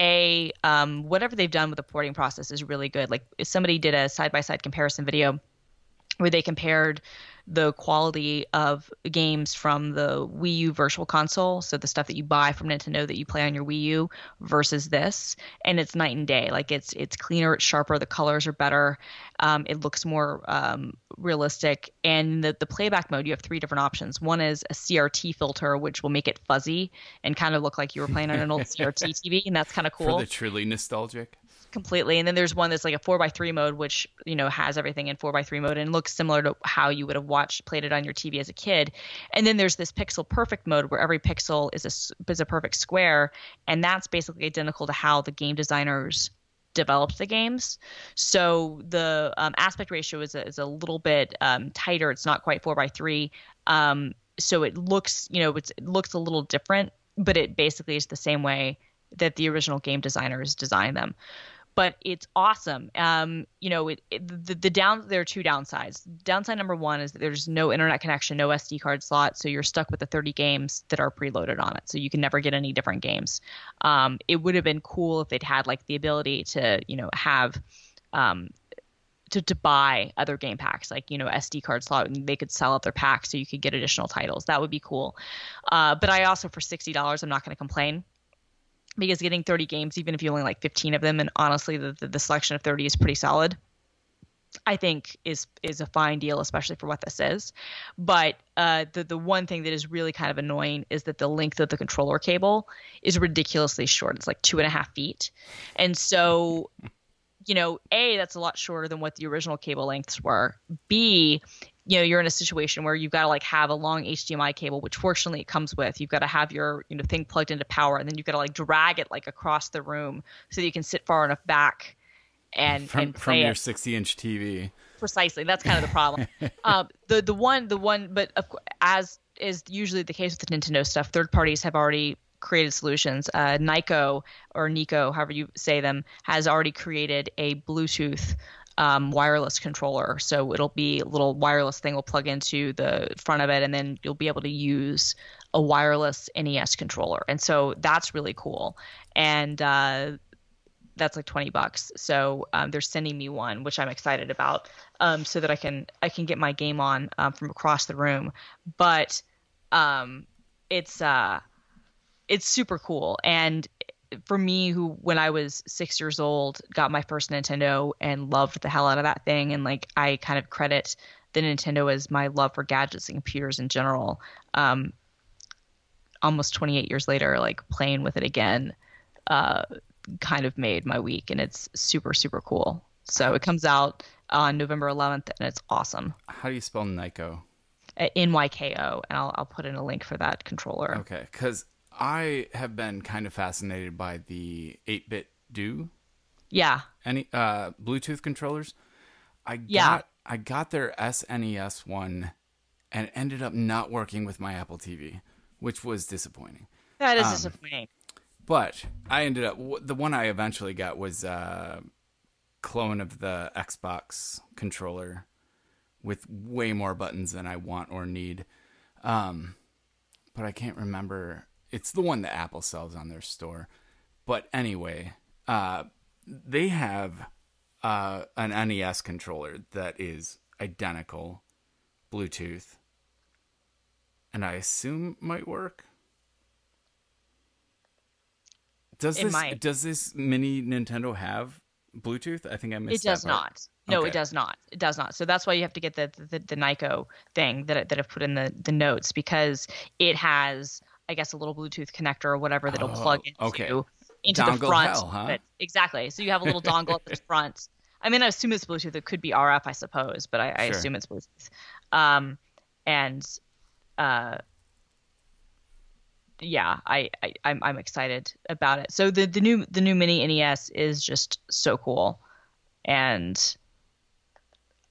a um, whatever they've done with the porting process is really good. Like if somebody did a side-by-side comparison video where they compared the quality of games from the Wii U Virtual Console, so the stuff that you buy from Nintendo that you play on your Wii U versus this, and it's night and day. Like it's it's cleaner, it's sharper, the colors are better, um, it looks more um, realistic, and the the playback mode you have three different options. One is a CRT filter, which will make it fuzzy and kind of look like you were playing on an old CRT TV, and that's kind of cool For the truly nostalgic. Completely. And then there's one that's like a four by three mode, which you know has everything in four by three mode and looks similar to how you would have watched played it on your TV as a kid. And then there's this pixel perfect mode where every pixel is a is a perfect square, and that's basically identical to how the game designers developed the games. So the um, aspect ratio is a, is a little bit um, tighter. It's not quite four by three. Um, so it looks, you know, it looks a little different, but it basically is the same way that the original game designers designed them. But it's awesome. Um, you know, it, it, the, the down there are two downsides. Downside number one is that there's no internet connection, no SD card slot, so you're stuck with the 30 games that are preloaded on it. So you can never get any different games. Um, it would have been cool if they'd had like the ability to, you know, have um, to, to buy other game packs like you know sd card slot and they could sell out their packs so you could get additional titles that would be cool uh, but i also for $60 i'm not going to complain because getting 30 games even if you only like 15 of them and honestly the, the, the selection of 30 is pretty solid I think is is a fine deal, especially for what this is. But uh, the the one thing that is really kind of annoying is that the length of the controller cable is ridiculously short. It's like two and a half feet, and so you know, A, that's a lot shorter than what the original cable lengths were. B, you know, you're in a situation where you've got to like have a long HDMI cable, which fortunately it comes with. You've got to have your, you know, thing plugged into power and then you've got to like drag it like across the room so that you can sit far enough back and, From, and from your 60 inch TV. Precisely. That's kind of the problem. um, the the one the one, but of, as is usually the case with the Nintendo stuff, third parties have already created solutions. Uh, Nyko or Nico, however you say them, has already created a Bluetooth um, wireless controller. So it'll be a little wireless thing will plug into the front of it, and then you'll be able to use a wireless NES controller. And so that's really cool. And uh, that's like 20 bucks so um, they're sending me one which i'm excited about um, so that i can i can get my game on um, from across the room but um, it's uh it's super cool and for me who when i was six years old got my first nintendo and loved the hell out of that thing. And like i kind of credit the nintendo as my love for gadgets and computers in general. Um, almost 28 years later like playing with it again uh, kind of made my week. And it's super super cool. So it comes out on november 11th and it's awesome. How do you spell Nyko? Uh, nyko and I'll, I'll put in a link for that controller. Okay, because I have been kind of fascinated by the 8 bit do yeah any uh Bluetooth controllers. I Yeah. got I got their SNES one and it ended up not working with my Apple TV, which was disappointing. that is Um, disappointing But I ended up the one I eventually got was uh clone of the Xbox controller with way more buttons than I want or need. Um but I can't remember. It's the one that Apple sells on their store. But anyway, uh they have uh an NES controller that is identical Bluetooth and I assume might work. Does It this might. does this mini Nintendo have Bluetooth? I think I it missed. does that part. not no Okay. it does not it does not so that's why you have to get the the, the nyko thing that, that i've put in the, the notes because it has i guess a little bluetooth connector or whatever that'll Oh, plug into okay. into the front hell, huh? exactly so you have a little dongle at the front i mean i assume it's bluetooth it could be rf i suppose but i, I assume it's bluetooth Um, and uh, yeah, I, I I'm I'm excited about it. So the the new the new mini NES is just so cool, and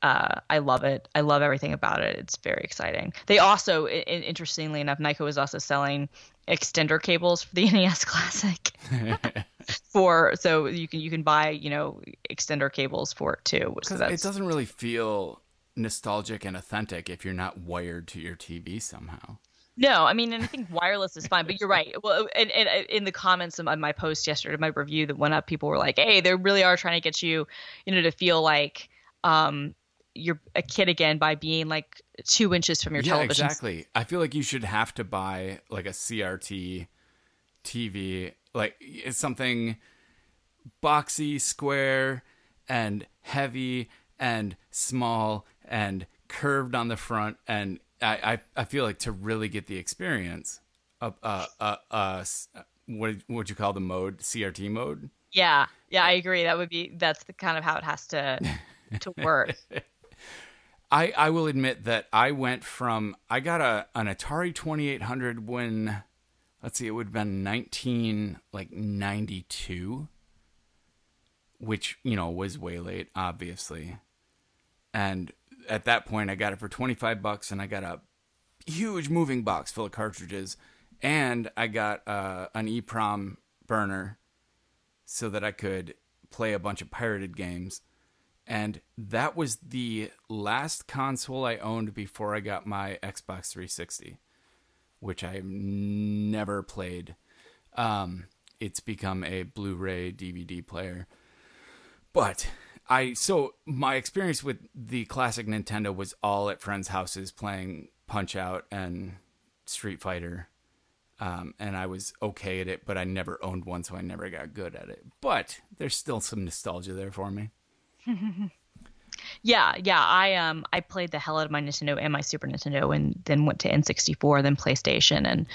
uh, I love it. I love everything about it. It's very exciting. They also, i- interestingly enough, Nyko is also selling extender cables for the NES Classic. for so you can you can buy you know extender cables for it too. So it doesn't really feel nostalgic and authentic if you're not wired to your TV somehow. No, I mean, and I think wireless is fine, but you're right. Well, and, and in the comments on my post yesterday, my review that went up, people were like, "Hey, they really are trying to get you, you know, to feel like um, you're a kid again by being like two inches from your yeah, television." exactly. I feel like you should have to buy like a CRT TV, like it's something boxy, square, and heavy, and small, and curved on the front, and I, I, I feel like to really get the experience of uh, uh, uh, s- what would you call the mode CRT mode? Yeah, yeah, I agree. That would be that's the kind of how it has to to work. I, I will admit that I went from I got a an Atari 2800 when let's see it would have been 19 like 92 which you know was way late obviously. And at that point I got it for 25 bucks and I got a huge moving box full of cartridges. And I got uh, an EEPROM burner so that I could play a bunch of pirated games and that was the last console I owned before I got my Xbox 360, which I never played. Um, it's become a Blu-ray DVD player. But I so my experience with the classic Nintendo was all at friends' houses playing Punch Out and Street Fighter. Um, and I was okay at it, but I never owned one, so I never got good at it. But there's still some nostalgia there for me. Yeah, yeah. I um I played the hell out of my Nintendo and my Super Nintendo, and then went to N64, then PlayStation, and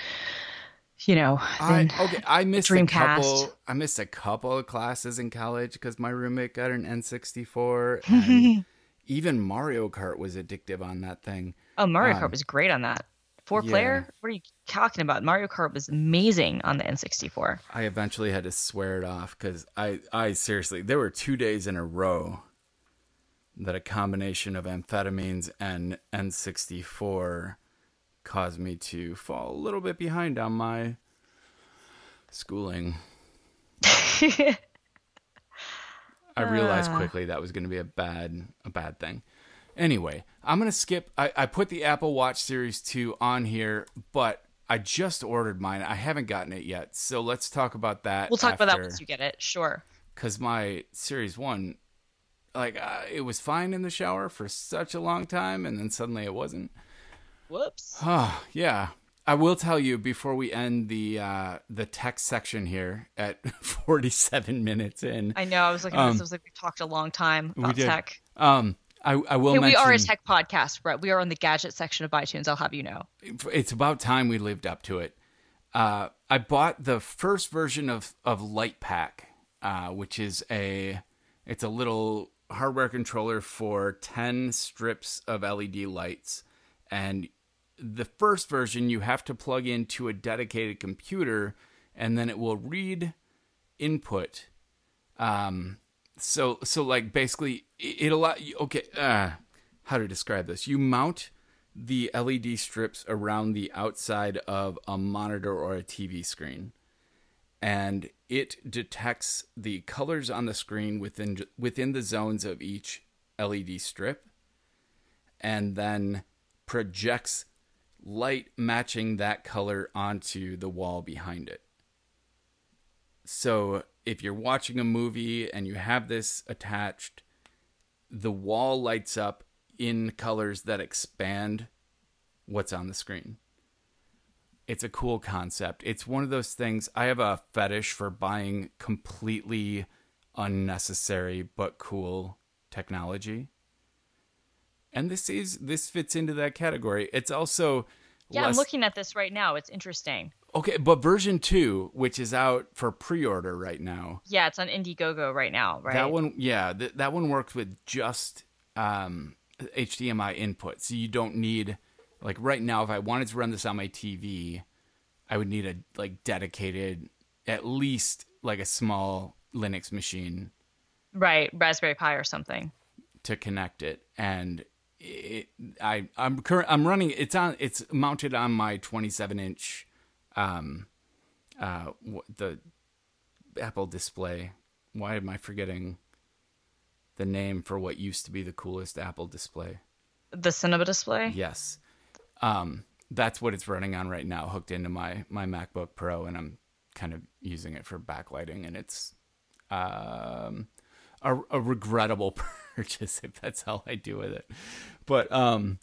you know, I, okay, I missed a couple. I missed a couple of classes in college because my roommate got an N64, even Mario Kart was addictive on that thing. oh Mario um, Kart was great on that. Four player? What are you talking about? Mario Kart was amazing on the N64. I eventually had to swear it off because I, I seriously, there were two days in a row that a combination of amphetamines and N64 caused me to fall a little bit behind on my schooling. I realized Ah. quickly that was going to be a bad a bad thing. Anyway, I'm going to skip. I, I put the Apple Watch Series 2 on here, but I just ordered mine. I haven't gotten it yet. So let's talk about that. We'll talk about that once you get it. Sure. Because my Series 1, like, uh, it was fine in the shower for such a long time, and then suddenly it wasn't. Whoops. Oh, yeah. I will tell you before we end the uh, the tech section here at 47 minutes in. I know. I was looking at Um, this. I was like, we talked a long time about did. tech. Um, I, I will Hey, we are a tech podcast, Brett. We are on the gadget section of iTunes. I'll have you know. it's about time we lived up to it. Uh, I bought the first version of of Lightpack, uh, which is a it's a little hardware controller for ten strips of LED lights, and the first version you have to plug into a dedicated computer, and then it will read input. Um, so so like basically it, allow okay uh, how to describe this? You mount the LED strips around the outside of a monitor or a TV screen, and it detects the colors on the screen within within the zones of each LED strip, and then projects light matching that color onto the wall behind it. So if you're watching a movie and you have this attached, the wall lights up in colors that expand what's on the screen. It's a cool concept. It's one of those things. I have a fetish for buying completely unnecessary but cool technology. And this is this fits into that category. It's also Yeah, less- I'm looking at this right now. It's interesting. Okay, but version 2, which is out for pre-order right now. Yeah, it's on Indiegogo right now, right? That one, yeah, th- that one worked with just um, HDMI input, so you don't need like right now. If I wanted to run this on my TV, I would need a like dedicated, at least like a small Linux machine Right, Raspberry Pi or something. to connect it and it, I I'm current I'm running it's on it's mounted on my 27 inch um uh the Apple display why am I forgetting the name for what used to be the coolest Apple display The Cinema display. yes um that's what it's running on right now hooked into my my MacBook Pro and I'm kind of using it for backlighting and it's um a, a regrettable purchase if that's all I do with it. But um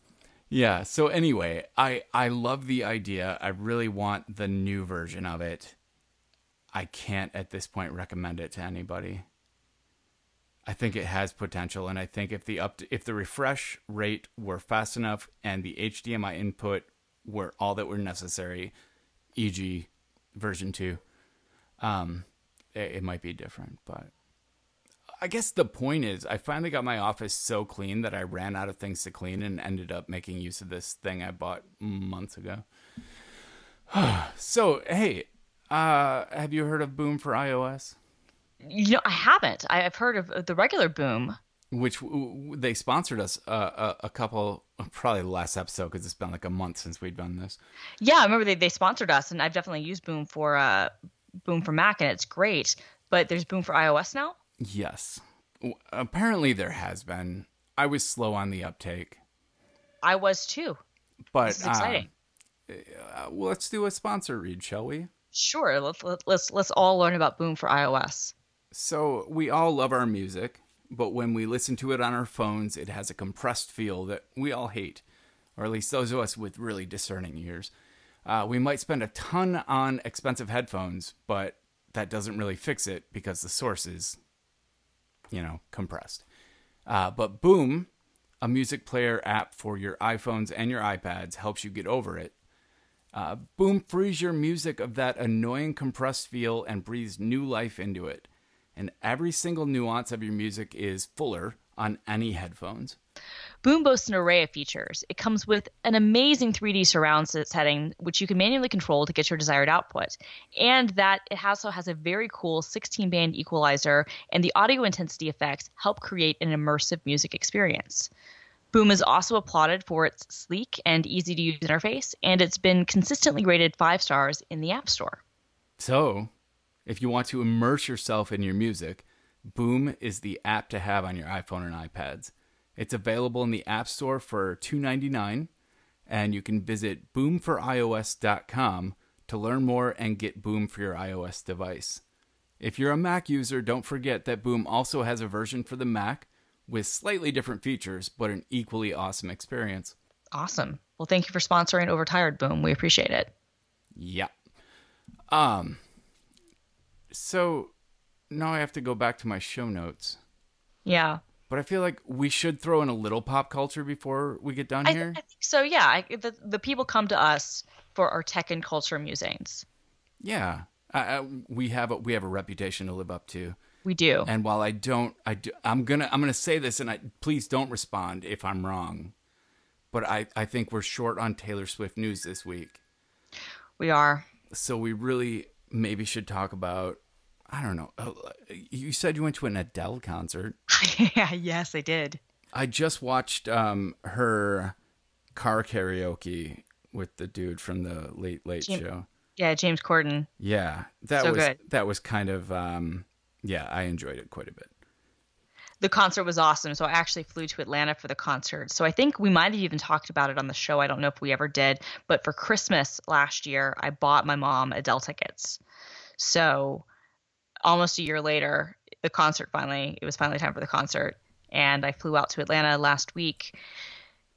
yeah, so anyway, I I love the idea. I really want the new version of it. I can't at this point recommend it to anybody. I think it has potential and I think if the up to, if the refresh rate were fast enough and the HDMI input were all that were necessary, e.g. version 2, um it, it might be different, but I guess the point is, I finally got my office so clean that I ran out of things to clean and ended up making use of this thing I bought months ago. so, hey, uh, have you heard of Boom for iOS? You know, I haven't. I- I've heard of the regular Boom. Which they sponsored us uh, a, a couple, probably the last episode because it's been like a month since we've done this. Yeah, I remember they, they sponsored us, and I've definitely used Boom for uh, Boom for Mac, and it's great. But there's Boom for iOS now. Yes. Apparently, there has been. I was slow on the uptake, I was too. but This is exciting. Uh, well, let's do a sponsor read, shall we? Sure, let's let- let's let's all learn about Boom for iOS. So we all love our music, but when we listen to it on our phones, it has a compressed feel that we all hate, or at least those of us with really discerning ears. Uh, we might spend a ton on expensive headphones, but that doesn't really fix it because the source is, you know, compressed. Uh, but Boom, a music player app for your iPhones and your iPads, helps you get over it. Uh, Boom frees your music of that annoying compressed feel and breathes new life into it. And every single nuance of your music is fuller on any headphones. Boom boasts an array of features. It comes with an amazing 3D surround setting, which you can manually control to get your desired output. And that it also has a very cool 16 band equalizer, and the audio intensity effects help create an immersive music experience. Boom is also applauded for its sleek and easy to use interface, and it's been consistently rated five stars in the App Store. So, if you want to immerse yourself in your music, Boom is the app to have on your iPhone and iPads. It's available in the App Store for $2.99, and you can visit boomforios.com to learn more and get Boom for your iOS device. If you're a Mac user, don't forget that Boom also has a version for the Mac with slightly different features, but an equally awesome experience. Awesome. Well, thank you for sponsoring Overtired Boom. We appreciate it. Yeah. Um. So now I have to go back to my show notes, Yeah. But I feel like we should throw in a little pop culture before we get done I, here. I think so. Yeah, I, the the people come to us for our tech and culture musings. yeah. I, we have a, we have a reputation to live up to, We do. and while I don't, I do, I'm gonna I'm gonna say this, and I please don't respond if I'm wrong, but I I think we're short on Taylor Swift news this week. We are. so we really maybe should talk about I don't know. uh, You said you went to an Adele concert. yeah. Yes, I did. I just watched um, her car karaoke with the dude from the Late Late Jim- Show. Yeah, James Corden. Yeah, that So was good. that was kind of um, yeah. I enjoyed it quite a bit. The concert was awesome. So I actually flew to Atlanta for the concert. So I think we might have even talked about it on the show. I don't know if we ever did, but for Christmas last year, I bought my mom Adele tickets. So almost a year later, the concert finally, it was finally time for the concert. And I flew out to Atlanta last week.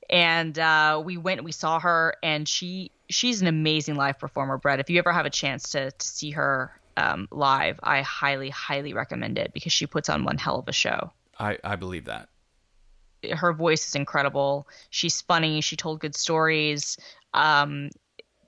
And uh, we went we saw her and she she's an amazing live performer brett. If you ever have a chance to, to see her um, live i highly highly recommend it because she puts on one hell of a show. I I believe that. her voice is incredible. She's funny. She told good stories. Um,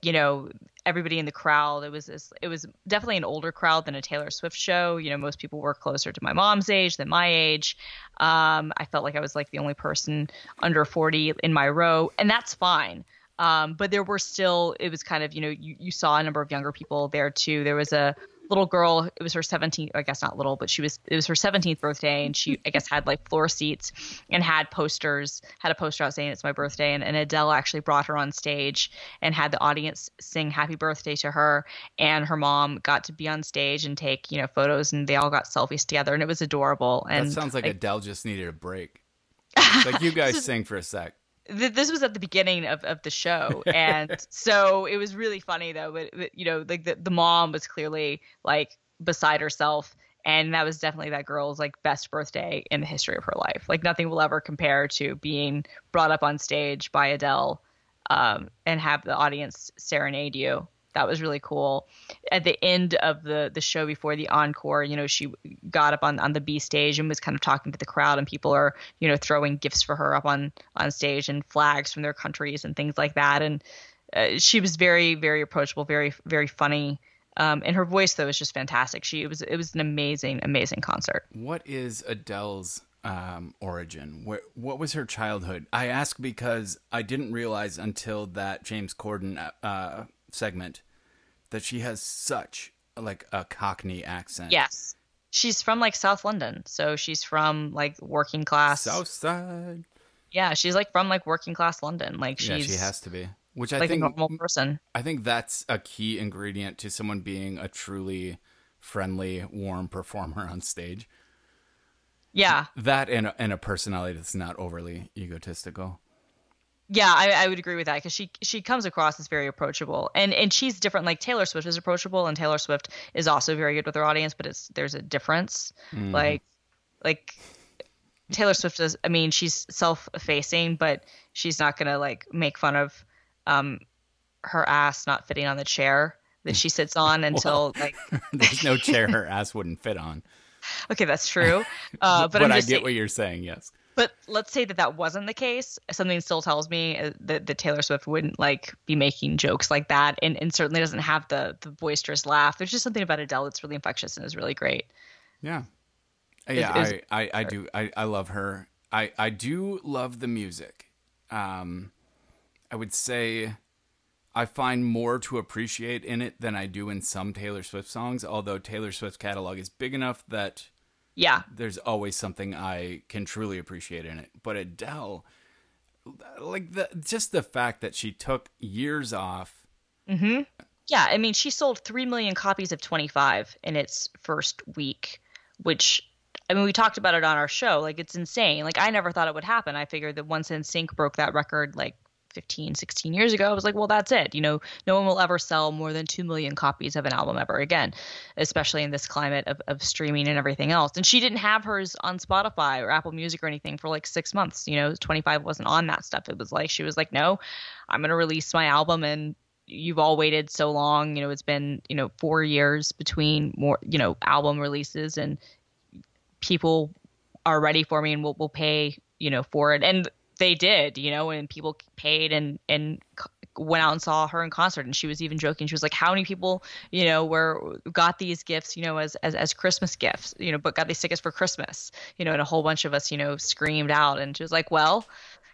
you know everybody in the crowd. It was this, it was definitely an older crowd than a Taylor Swift show. You know, most people were closer to my mom's age than my age. Um, I felt like I was like the only person under 40 in my row, and that's fine. Um, but there were still, it was kind of, you know, you, you saw a number of younger people there too. There was a little girl, it was her 17th, I guess not little, but she was, it was her 17th birthday. And she, I guess, had like floor seats and had posters, had a poster out saying it's my birthday. And, and Adele actually brought her on stage and had the audience sing happy birthday to her. And her mom got to be on stage and take, you know, photos and they all got selfies together. And it was adorable. And that sounds like, like Adele just needed a break. like you guys sing for a sec th- this was at the beginning of, of the show. And so it was really funny though but, but you know like the, the mom was clearly like beside herself. And that was definitely that girl's like best birthday in the history of her life. Like nothing will ever compare to being brought up on stage by adele um, and have the audience serenade you that was really cool. At the end of the the show before the encore, you know, she got up on on the B stage and was kind of talking to the crowd, and people are you know throwing gifts for her up on on stage and flags from their countries and things like that. And uh, she was very very approachable, very very funny. Um, and her voice though was just fantastic. She it was it was an amazing amazing concert. What is Adele's um, origin? Where, what was her childhood? I ask because I didn't realize until that James Corden uh, segment that she has such like a Cockney accent. Yes. She's from like South London, so she's from like working class South Side. Yeah, she's like from like working class London. Like she's yeah, she has to be. Which I like think normal person. I think that's a key ingredient to someone being a truly friendly, warm performer on stage. Yeah. That and a, and a personality that's not overly egotistical. Yeah, I, I would agree with that because she she comes across as very approachable, and and she's different. Like Taylor Swift is approachable, and Taylor Swift is also very good with her audience, but it's there's a difference. Mm. Like like Taylor Swift is. I mean, she's self-effacing, but she's not gonna like make fun of um her ass not fitting on the chair that she sits on until well, like there's no chair her ass wouldn't fit on. Okay, that's true. Uh, but, but I get saying, what you're saying. Yes. But let's say that that wasn't the case. Something still tells me uh, that, that Taylor Swift wouldn't like be making jokes like that, and, and certainly doesn't have the the boisterous laugh. There's just something about Adele that's really infectious and is really great. Yeah, yeah, I, I, I do. I, I love her. I, I do love the music. Um, I would say I find more to appreciate in it than I do in some Taylor Swift songs. Although Taylor Swift's catalog is big enough that yeah. There's always something I can truly appreciate in it. But Adele, like the just the fact that she took years off. Mm-hmm. Yeah, I mean, she sold three million copies of 25 in its first week, which I mean, we talked about it on our show. Like, it's insane. Like, I never thought it would happen. I figured that once NSYNC broke that record, like 15, 16 years ago, I was like, well, that's it. You know, no one will ever sell more than 2 million copies of an album ever again, especially in this climate of, of streaming and everything else. And she didn't have hers on Spotify or Apple Music or anything for like six months. You know, 25 wasn't on that stuff. It was like, she was like, no, I'm going to release my album and you've all waited so long. You know, it's been, you know, four years between more, you know, album releases and people are ready for me and will will pay, you know, for it. And they did, you know, and people paid and and went out and saw her in concert and she was even joking. She was like how many people you know were got these gifts you know as as, as christmas gifts you know but got these tickets for christmas you know? And a whole bunch of us you know screamed out and she was like well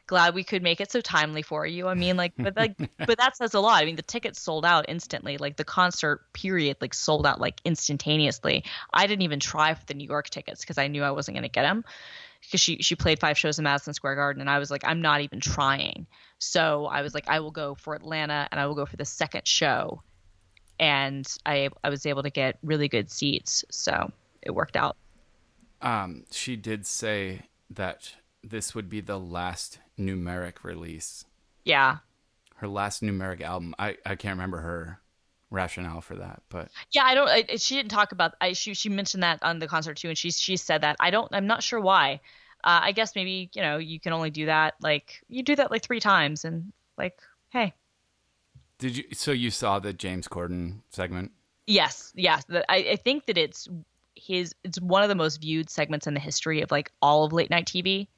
glad we could make it so timely for you. I mean like but like but that says a lot. I mean the tickets sold out instantly. Like the concert period like sold out like instantaneously. I didn't even try for the new york tickets because i knew i wasn't going to get them because she she played five shows in Madison Square Garden, and I was like, I'm not even trying. So I was like, I will go for Atlanta, and I will go for the second show, and I I was able to get really good seats, so it worked out. Um, she did say that this would be the last numeric release. Yeah. Her last numeric album. I I can't remember her rationale for that but yeah i don't I, she didn't talk about i she, she mentioned that on the concert too and she she said that. I don't i'm not sure why. Uh, i guess maybe you know you can only do that like you do that like three times and like hey. Did you so you saw the james corden segment? Yes yes. I, I think that it's his it's one of the most viewed segments in the history of like all of late night tv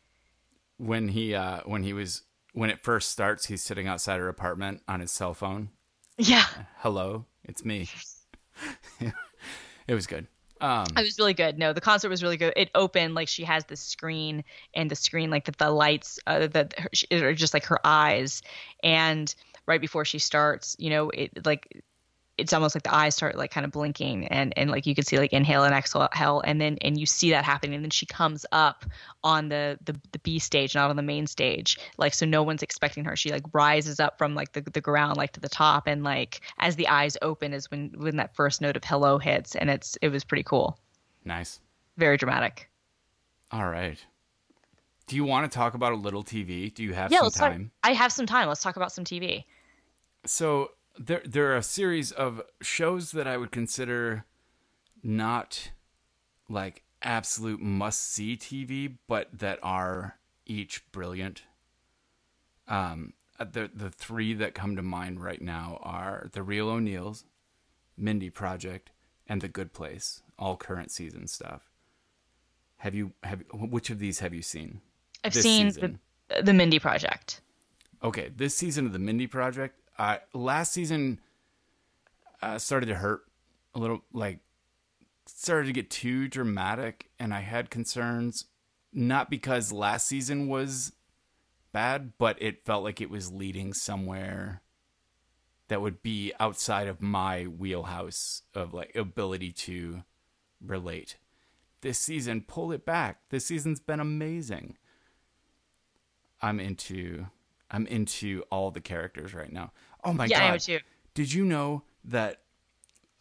when he uh when he was when it first starts he's sitting outside her apartment on his cell phone Yeah, Hello, it's me. it was good. Um, it was really good. No, the concert was really good. It opened like she has the screen, and the screen like the, the lights uh, that are just like her eyes, and right before she starts, you know, it like it's almost like the eyes start like kind of blinking and and like you can see like inhale and exhale and then and you see that happening and then she comes up on the the, the b stage not on the main stage like so no one's expecting her she like rises up from like the, the ground like to the top and like as the eyes open is when when that first note of hello hits and it's it was pretty cool nice. very dramatic All right. Do you want to talk about a little TV? Do you have yeah some time? talk i have some time let's talk about some tv So there there are a series of shows that I would consider not like absolute must see TV, but that are each brilliant. Um, the the three that come to mind right now are the Real O'Neills, Mindy Project, and The Good Place. All current season stuff. Have you have which of these have you seen? i've seen season. the the mindy project Okay, this season of the Mindy Project, last season uh, started to hurt a little, like started to get too dramatic, and I had concerns. Not because last season was bad, but it felt like it was leading somewhere that would be outside of my wheelhouse of like ability to relate. This season, pull it back. This season's been amazing. I'm into I'm into all the characters right now. Oh my yeah god. too Did you know that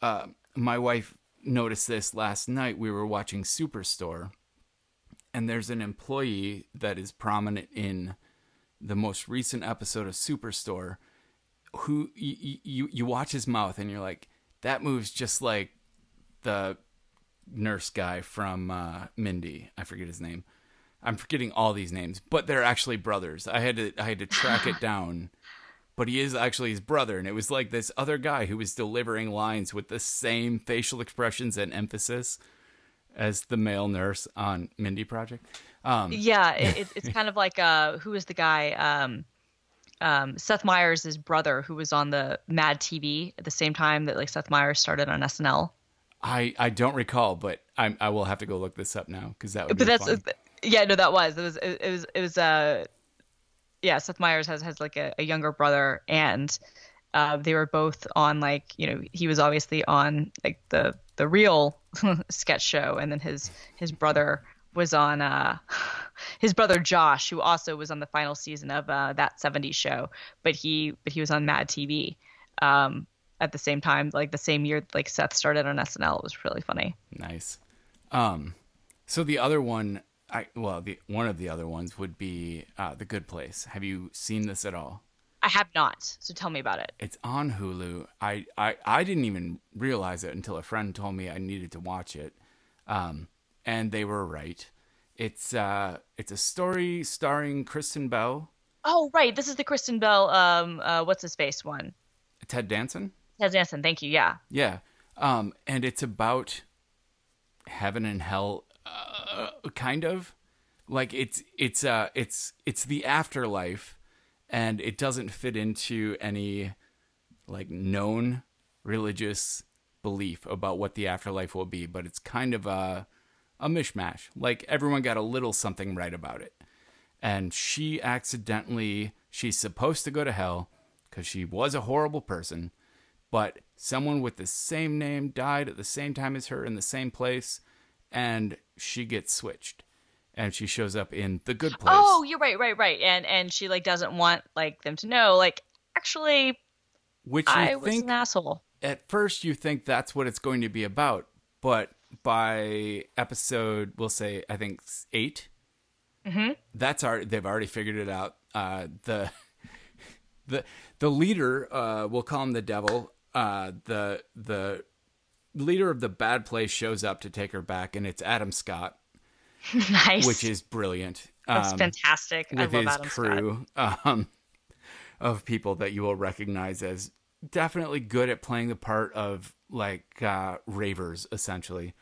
uh, my wife noticed this last night? We were watching Superstore, and there's an employee that is prominent in the most recent episode of Superstore who you, you, you watch his mouth and you're like, that moves just like the nurse guy from uh, Mindy. I forget his name. I'm forgetting all these names, but they're actually brothers. I had to I had to track it down but he is actually his brother and it was like this other guy who was delivering lines with the same facial expressions and emphasis as the male nurse on mindy project um Yeah, it, it's it's kind of like uh, who is the guy? Um, um, Seth Meyers' brother, who was on the Mad TV at the same time that like Seth Meyers started on SNL. i i don't recall but i i will have to go look this up now because that would But that's fun. yeah, no, that was it was it, it was it was uh, yeah. Seth Meyers has has like a, a younger brother, and uh, they were both on like you know he was obviously on like the the real sketch show, and then his his brother was on uh his brother Josh, who also was on the final season of uh, that 70s show, but he but he was on Mad TV um, at the same time, like the same year like Seth started on SNL. It was really funny. nice um so the other one i well the one of the other ones would be uh the good place have you seen this at all I have not, so tell me about it. It's on Hulu. I, I, I didn't even realize it until a friend told me I needed to watch it. Um, and they were right. It's uh it's a story starring Kristen Bell, Oh, right. This is the Kristen Bell. Um, uh, what's his face one? Ted Danson. Ted Danson. Thank you. Yeah. Yeah. Um, and it's about heaven and hell, uh, kind of like it's it's uh it's it's the afterlife, and it doesn't fit into any like known religious belief about what the afterlife will be, but it's kind of a a mishmash. Like everyone got a little something right about it. And she accidentally she's supposed to go to hell cuz she was a horrible person, but someone with the same name died at the same time as her in the same place and she gets switched. And she shows up in the good place. Oh, you're right, right, right. And and she like doesn't want like them to know. Like, actually, which you I was an asshole. at first you think that's what it's going to be about, but by episode, we'll say I think s- 8 Mhm. that's our. They've already figured it out. Uh, the the the leader, uh, we'll call him the devil. Uh, the the leader of the bad place shows up to take her back, and it's Adam Scott, nice. which is brilliant. that's Um, fantastic. I with love his Adam Scott. crew um, of people that you will recognize as definitely good at playing the part of like uh, ravers. Essentially,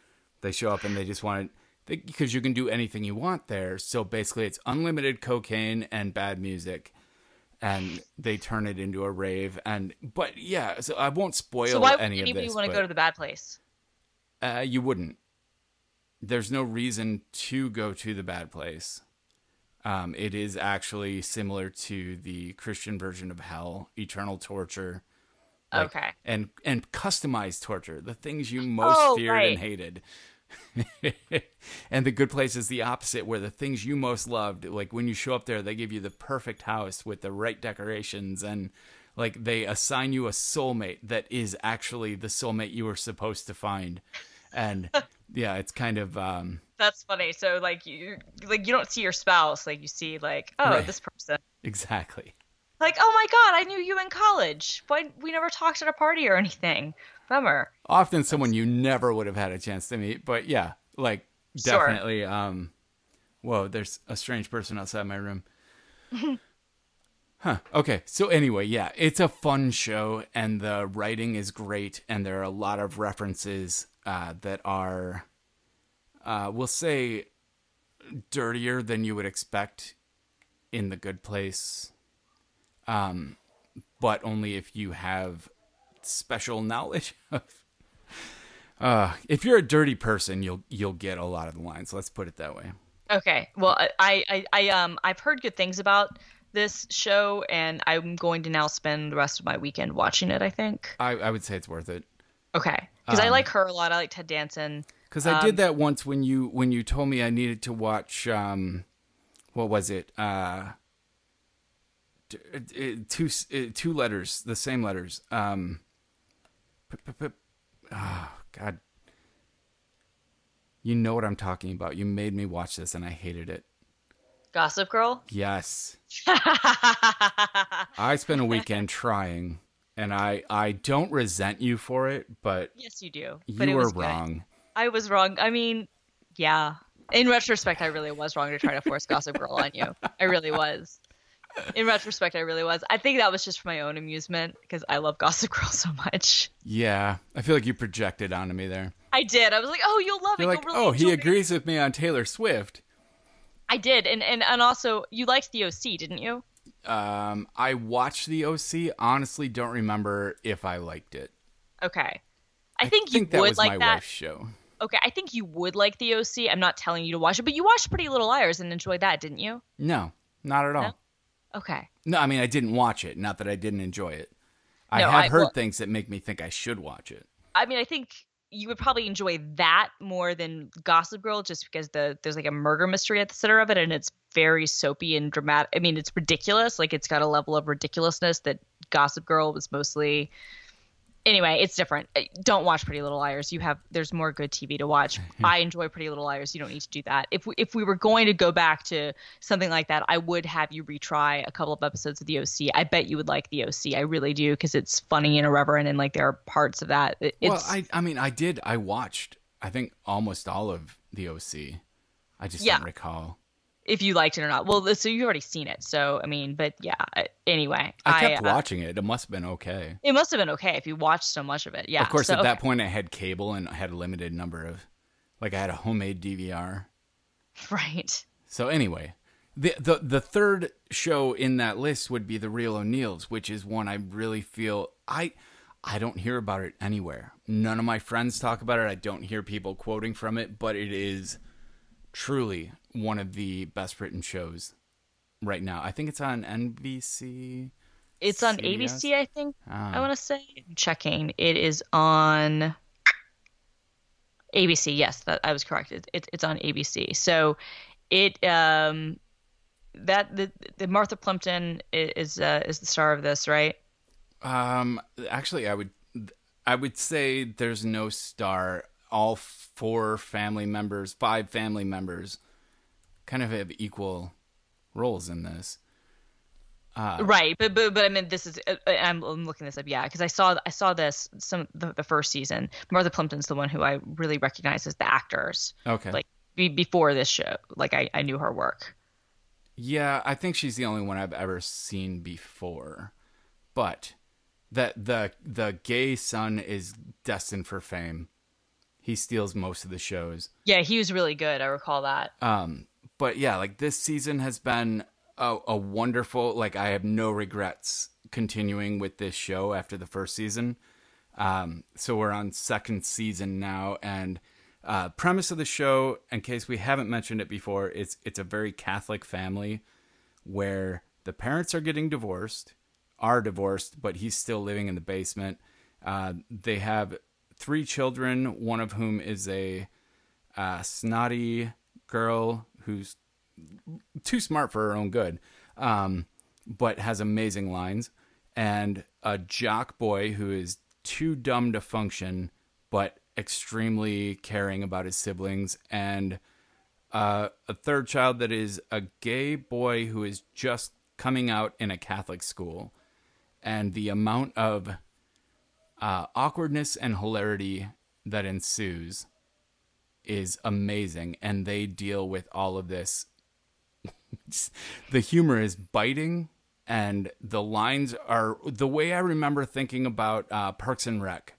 they show up and they just want to because you can do anything you want there. So basically, it's unlimited cocaine and bad music, and they turn it into a rave. And but yeah, so I won't spoil So why would any of anybody this. want to go to the bad place? uh, you wouldn't. There's no reason to go to the bad place. Um, it is actually similar to the Christian version of hell, eternal torture. like- okay. and and customized torture, the things you most Oh, feared right. and hated. and the good place is the opposite, where the things you most loved, like when you show up there, they give you the perfect house with the right decorations, and like they assign you a soulmate that is actually the soulmate you were supposed to find. And yeah, it's kind of um, That's funny. So like you like you don't see your spouse, like you see like oh Right. this person. exactly. Like oh my god, I knew you in college. Why we never talked at a party or anything? Bummer. often someone you never would have had a chance to meet but yeah like Sure. definitely um whoa there's a strange person outside my room huh okay so anyway yeah it's a fun show and the writing is great and there are a lot of references uh that are uh we'll say dirtier than you would expect in the good place um but only if you have special knowledge of uh if you're a dirty person you'll you'll get a lot of the lines let's put it that way Okay. Well, I, I, I, um, I've heard good things about this show, and I'm going to now spend the rest of my weekend watching it. I think. i i would say it's worth it Okay. Because I Um, like her a lot. I like Ted Danson. because i Um, did that once when you when you told me i needed to watch um what was it uh uh, two uh, two letters the same letters um oh god you know what i'm talking about you made me watch this and i hated it Gossip Girl. yes I spent a weekend trying, and I I don't resent you for it, but yes, you do. But you it were was good. wrong. I was wrong. I mean, yeah. In retrospect, I really was wrong to try to force Gossip Girl on you. I really was. In retrospect, I really was. I think that was just for my own amusement because I love Gossip Girl so much. Yeah, I feel like you projected onto me there. I did. I was like, "Oh, you'll love You're it. like, really oh, he enjoy it." agrees with me on Taylor Swift. I did, and and and also, you liked the OC, didn't you? Um, I watched the OC. Honestly, don't remember if I liked it. Okay. I think you think that would was like my that. wife's show. Okay, I think you would like the OC. I'm not telling you to watch it, but you watched Pretty Little Liars and enjoyed that, didn't you? No, not at all. No? Okay. No, I mean I didn't watch it. Not that I didn't enjoy it. I No, have I- heard well- things that make me think I should watch it. I mean, I think you would probably enjoy that more than Gossip Girl, just because the there's like a murder mystery at the center of it, and it's very soapy and dramatic. I mean, it's ridiculous. Like it's got a level of ridiculousness that Gossip Girl was mostly. Anyway, it's different. Uh, Don't watch Pretty Little Liars. You have there's more good TV to watch. I enjoy Pretty Little Liars. You don't need to do that. If we, if we were going to go back to something like that, I would have you retry a couple of episodes of The OC. I bet you would like The OC. I really do because it's funny and irreverent, and like there are parts of that. It's, well, I I mean I did. I watched. I think almost all of the OC. I just Yeah. don't recall. If you liked it or not. Well, so you've already seen it, so I mean, but yeah. Anyway, I kept uh, watching it. It must have been okay. It must have been okay if you watched so much of it. Yeah. of course, so, at that point, I had cable and I had a limited number of, like, I had a homemade DVR. right. So anyway, the the the third show in that list would be the Real O'Neals, which is one I really feel I I don't hear about it anywhere. None of my friends talk about it. I don't hear people quoting from it, but it is truly one of the best written shows right now. I think it's on NBC. It's on ABC, I think. I Ah. want to say. I'm checking. It is on ABC. Yes, that I was correct. It, it, it's on ABC. So it um that the, the Martha Plimpton is uh, is the star of this, right? Um, actually, I would, I would say there's no star. All four family members, five family members, kind of have equal roles in this. Uh, right but but but i mean this is uh, i'm, I'm looking this up yeah because i saw i saw this some the, the first season martha plimpton's the one who i really recognize as the actors Okay. like be, before this show like I, I knew her work yeah, I think she's the only one I've ever seen before, but that the the gay son is destined for fame. He steals most of the shows. yeah he was really good i recall that Um, but yeah, like this season has been a, a wonderful like I have no regrets continuing with this show after the first season. Um, so we're on second season now, and uh, premise of the show, in case we haven't mentioned it before, it's it's a very Catholic family where the parents are getting divorced, are divorced, but he's still living in the basement. Uh, they have three children, one of whom is a uh, snotty girl who's too smart for her own good, um, but has amazing lines, and a jock boy who is too dumb to function, but extremely caring about his siblings, and uh, a third child that is a gay boy who is just coming out in a Catholic school. And the amount of uh, awkwardness and hilarity that ensues is amazing. And they deal with all of this. the humor is biting, and the lines are the way I remember thinking about uh, Parks and Rec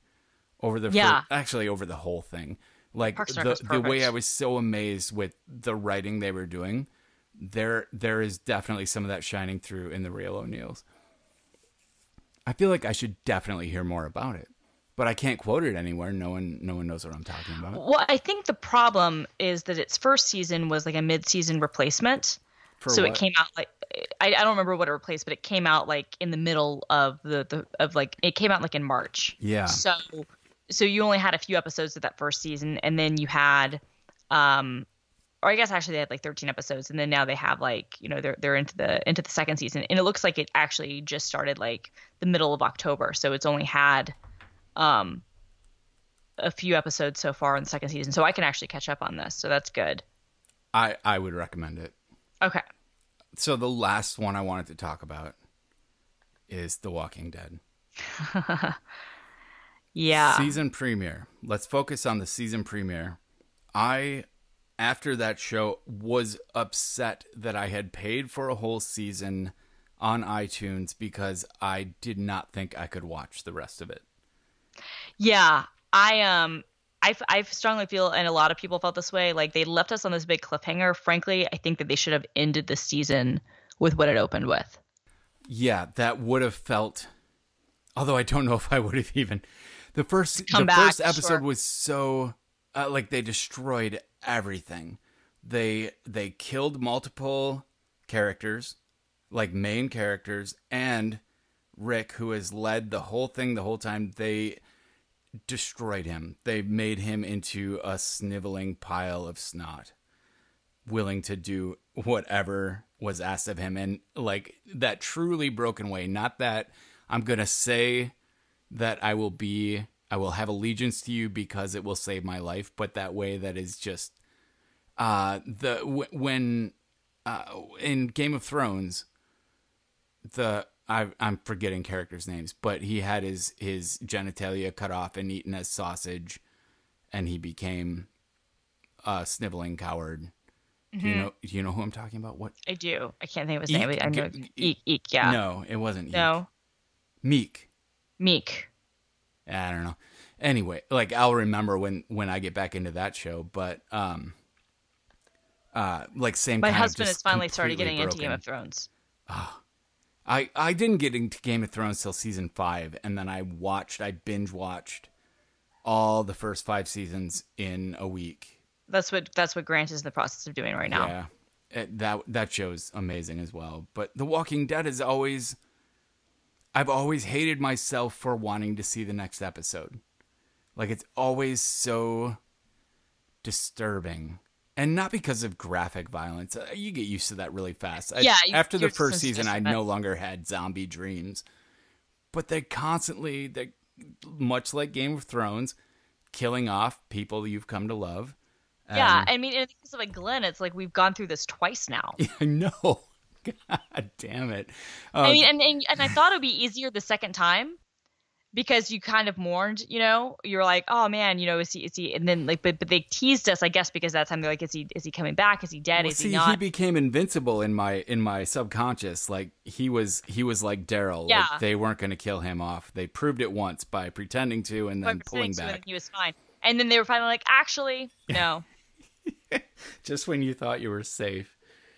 over the Yeah. fir- actually over the whole thing. Like the the way. I was so amazed with the writing they were doing. There there is definitely some of that shining through in the real O'Neals. I feel like I should definitely hear more about it, but I can't quote it anywhere. No one no one knows what I'm talking about. Well, I think the problem is that its first season was like a mid-season replacement. For so what? it came out like I, I don't remember what it replaced, but it came out like in the middle of the, the of like it came out like in March. Yeah. So so you only had a few episodes of that first season, and then you had, um, or I guess actually they had like 13 episodes, and then now they have like you know they're they're into the into the second season, and it looks like it actually just started like the middle of October, so it's only had, um, a few episodes so far in the second season, so I can actually catch up on this, so that's good. I I would recommend it. Okay. So the last one I wanted to talk about is The Walking Dead. Yeah. Season premiere. Let's focus on the season premiere. I, after that show, was upset that I had paid for a whole season on iTunes because I did not think I could watch the rest of it. Yeah, I um I I strongly feel and a lot of people felt this way like they left us on this big cliffhanger. Frankly, I think that they should have ended the season with what it opened with. Yeah, that would have felt. Although I don't know if I would have even. The first Come the back, first episode sure. was so uh, like they destroyed everything. They they killed multiple characters, like main characters, and Rick, who has led the whole thing the whole time. They destroyed him. They made him into a sniveling pile of snot willing to do whatever was asked of him and like that truly broken way not that i'm going to say that i will be i will have allegiance to you because it will save my life but that way that is just uh the w- when uh in game of thrones the I, I'm forgetting characters' names, but he had his his genitalia cut off and eaten as sausage, and he became a sniveling coward. Do you know? Do you know who I'm talking about? What? I do. I can't think of his Eek? name. I know G- Eek, Eek, yeah. No, it wasn't. Eek. No. Meek. Meek. I don't know. Anyway, like I'll remember when when I get back into that show, but um, uh, like same. My husband has finally started getting into Game of Thrones. I I didn't get into Game of Thrones till season five, and then I watched, I binge watched all the first five seasons in a week. That's what that's what Grant is in the process of doing right now. Yeah, It- that that show's amazing as well. But The Walking Dead is always, I've always hated myself for wanting to see the next episode. Like it's always so disturbing. And not because of graphic violence. Uh, You get used to that really fast. I- Yeah, after the first season, I no longer had zombie dreams. But they constantly, they much like Game of Thrones, killing off people you've come to love. Yeah, Um, I mean, in the case of like Glenn, it's like we've gone through this twice now. I know. God damn it. Uh, I mean, and, and and I thought it would be easier the second time because you kind of mourned, you know, you're like, oh man, you know, is he is he? And then like, but but they teased us, I guess, because that time they're like, is he is he coming back? Is he dead? well, is see, he not? he became invincible in my in my subconscious. Like he was he was like Daryl. Yeah. Like they weren't going to kill him off. They proved it once by pretending to and then pulling back. He was fine, and then they were finally like, actually, no. Just when you thought you were safe.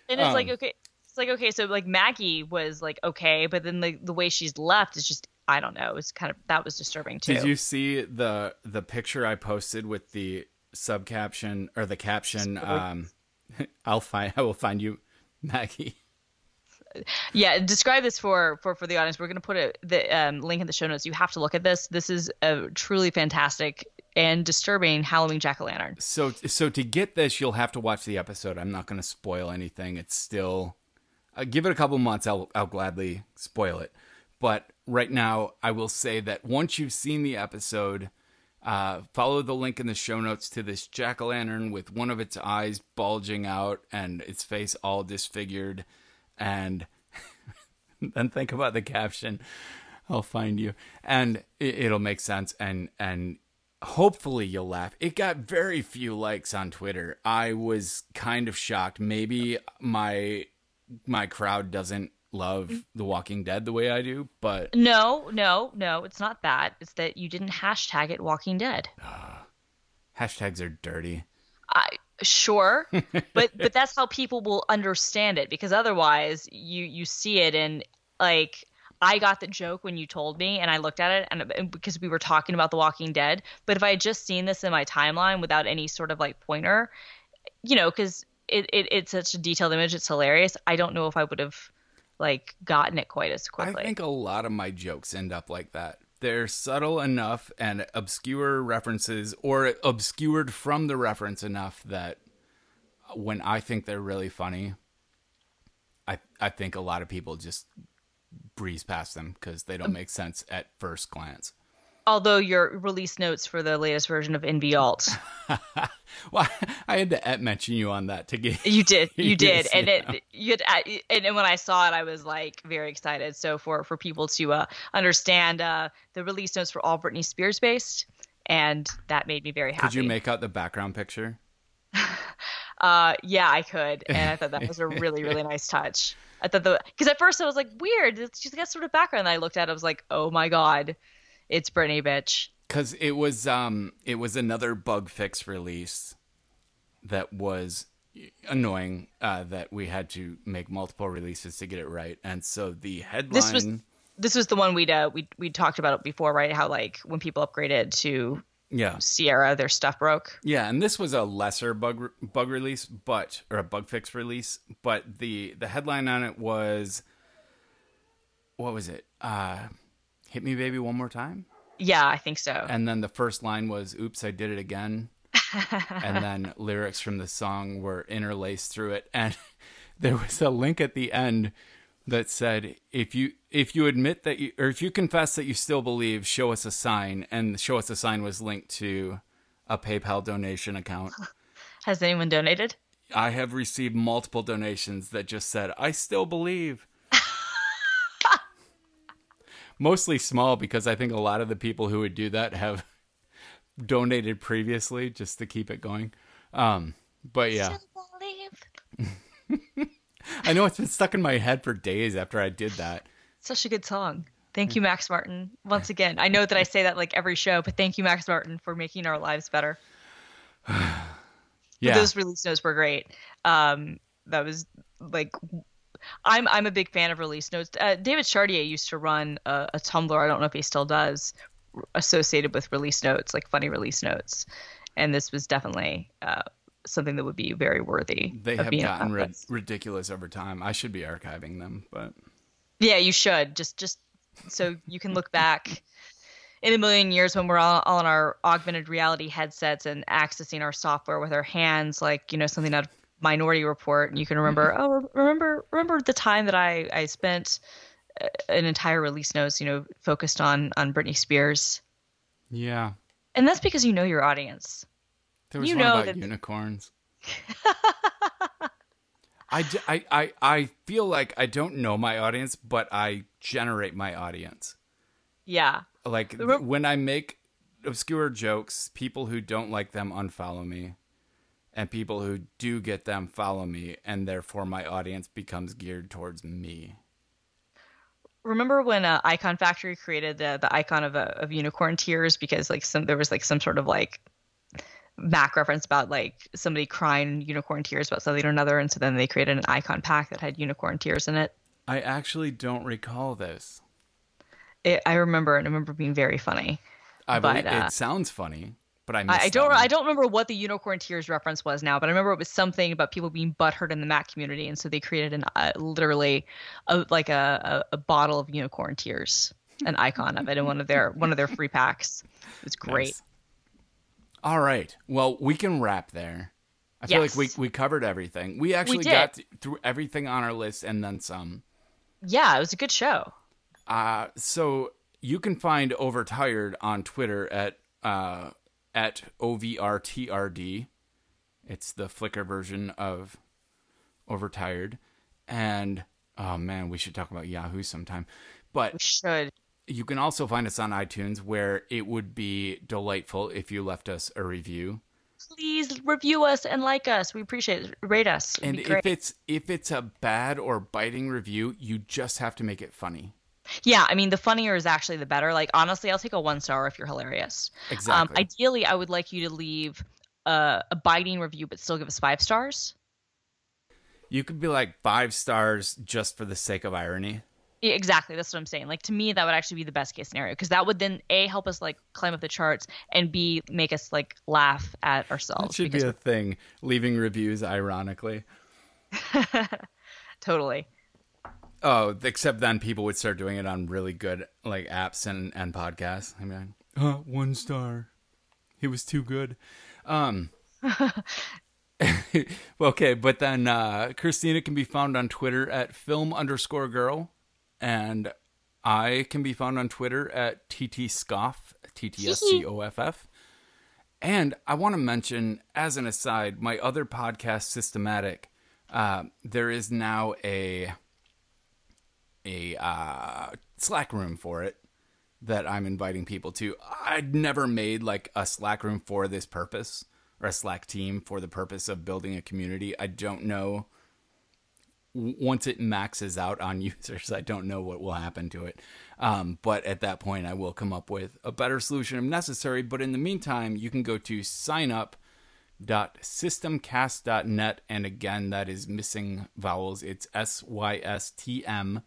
And it's like Um, okay, it's like okay, so like Maggie was like okay, but then the the way she's left is just I don't know. It was kind of that was disturbing too. Did you see the the picture I posted with the sub caption or the caption? Um, I'll find I will find you, Maggie. Yeah, describe this for for for the audience. We're going to put a, the um, link in the show notes. You have to look at this. This is a truly fantastic and disturbing Halloween jack o' lantern. So so to get this, you'll have to watch the episode. I'm not going to spoil anything. It's still uh, give it a couple months. I'll I'll gladly spoil it. But right now, I will say that once you've seen the episode, uh, follow the link in the show notes to this jack o' lantern with one of its eyes bulging out and its face all disfigured and then think about the caption. I'll find you, and it, will make sense, and and hopefully you'll laugh. It got very few likes on Twitter. I was kind of shocked. Maybe my my crowd doesn't love mm-hmm. The Walking Dead the way I do, but no, no, no, it's not that. It's that you didn't hashtag it Walking Dead. Ah, hashtags are dirty. I sure but but that's how people will understand it because otherwise you you see it and like I got the joke when you told me and I looked at it and, and because we were talking about The Walking Dead but if I had just seen this in my timeline without any sort of like pointer you know cuz it, it it's such a detailed image it's hilarious I don't know if I would have like gotten it quite as quickly. I think a lot of my jokes end up like that. They're subtle enough and obscure references or obscured from the reference enough that when I think they're really funny, I I think a lot of people just breeze past them because they don't make sense at first glance although your release notes for the latest version of nvALT. well, I had to mention you on that to get. You did, you did, and it you had, and, and when I saw it, I was like very excited. So for for people to uh, understand, uh, the release notes for all Britney Spears based, and that made me very happy. Could you make out the background picture? uh, yeah, I could, and I thought that was a really really nice touch. I thought the because at first I was like weird. She's got sort of background. And I looked at it, I was like, oh my god it's Britney, bitch. Because it was um it was another bug fix release that was annoying uh, that we had to make multiple releases to get it right, and so the headline. This was this was the one we'd uh, we we talked about it before, right? How like when people upgraded to yeah Sierra, their stuff broke. Yeah, and this was a lesser bug bug release, but or a bug fix release, but the the headline on it was what was it? Uh hit me baby one more time? Yeah i think so. And then the first line was oops i did it again. And then lyrics from the song were interlaced through it. And there was a link at the end that said if you if you admit that you or if you confess that you still believe show us a sign. And show us a sign was linked to a paypal donation account. Has anyone donated? I have received multiple donations that just said i still believe mostly small because I think a lot of the people who would do that have donated previously just to keep it going. Um, but yeah. I know it's been stuck in my head for days after I did that. Such a good song. Thank you, Max Martin. Once again, I know that I say that like every show, but thank you, Max Martin, for making our lives better. yeah, but those release notes were great. Um, that was like I'm I'm a big fan of release notes. Uh, David Chartier used to run a, a Tumblr. I don't know if he still does, associated with release notes, like funny release notes. And this was definitely uh, something that would be very worthy. They have gotten ri- ridiculous over time. I should be archiving them, but yeah, you should just just so you can look back in a million years when we're all, all in our augmented reality headsets and accessing our software with our hands, like you know something out of Minority Report, and you can remember, mm-hmm. oh, remember, remember the time that I I spent uh, an entire release notes, you know, focused on on Britney Spears. Yeah, and that's because you know your audience. There was you one know about that... unicorns. I, I, I, I feel like I don't know my audience, but I generate my audience. Yeah. Like when I make obscure jokes, people who don't like them unfollow me and people who do get them follow me and therefore my audience becomes geared towards me remember when uh, icon factory created the, the icon of, uh, of unicorn tears because like some there was like some sort of like Mac reference about like somebody crying unicorn tears about something or another, and so then they created an icon pack that had unicorn tears in it. I actually don't recall this. it I remember it. I remember being very funny. I But, believe uh, it sounds funny, but I I, I don't I don't remember what the unicorn tears reference was now, but I remember it was something about people being butthurt in the Mac community, and so they created an uh, literally a, like a, a a bottle of unicorn tears, an icon of it in one of their one of their free packs. It was great. Nice. All right. Well, we can wrap there. I feel like we we covered everything. We actually did. got th- through everything on our list and then some. Yeah, it was a good show. Uh, so you can find Overtired on Twitter at uh, at OVRTRD. It's the Flickr version of Overtired. And oh man, we should talk about Yahoo sometime. But We should. you can also find us on iTunes where it would be delightful if you left us a review. Please review us and like us. We appreciate it. Rate us. It'd And if it's if it's a bad or biting review, you just have to make it funny. Yeah, I mean, the funnier is actually the better. Like, honestly, I'll take a one star if you're hilarious. Um, Exactly. ideally, I would like you to leave a, a biting review, but still give us five stars. You could be like five stars just for the sake of irony. Yeah, exactly. That's what I'm saying. Like, to me, that would actually be the best case scenario because that would then a help us like climb up the charts and b make us like laugh at ourselves. That should be a thing. Leaving reviews ironically. totally. Oh, except then people would start doing it on really good like apps and, and podcasts. I mean, uh, one star. He was too good. Um Okay, but then uh Christina can be found on Twitter at film underscore girl. And I can be found on Twitter at ttscoff, T-T-S-C-O-F-F. And I want to mention, as an aside, my other podcast, Systematic. Uh, there is now a a uh, Slack room for it that I'm inviting people to. I'd never made like a Slack room for this purpose or a Slack team for the purpose of building a community. I don't know. Once it maxes out on users, I don't know what will happen to it. Um, but at that point, I will come up with a better solution if necessary. But in the meantime, you can go to sign up systmcast.net and again that is missing vowels it's s-y-s-t-m c-a-s-t dot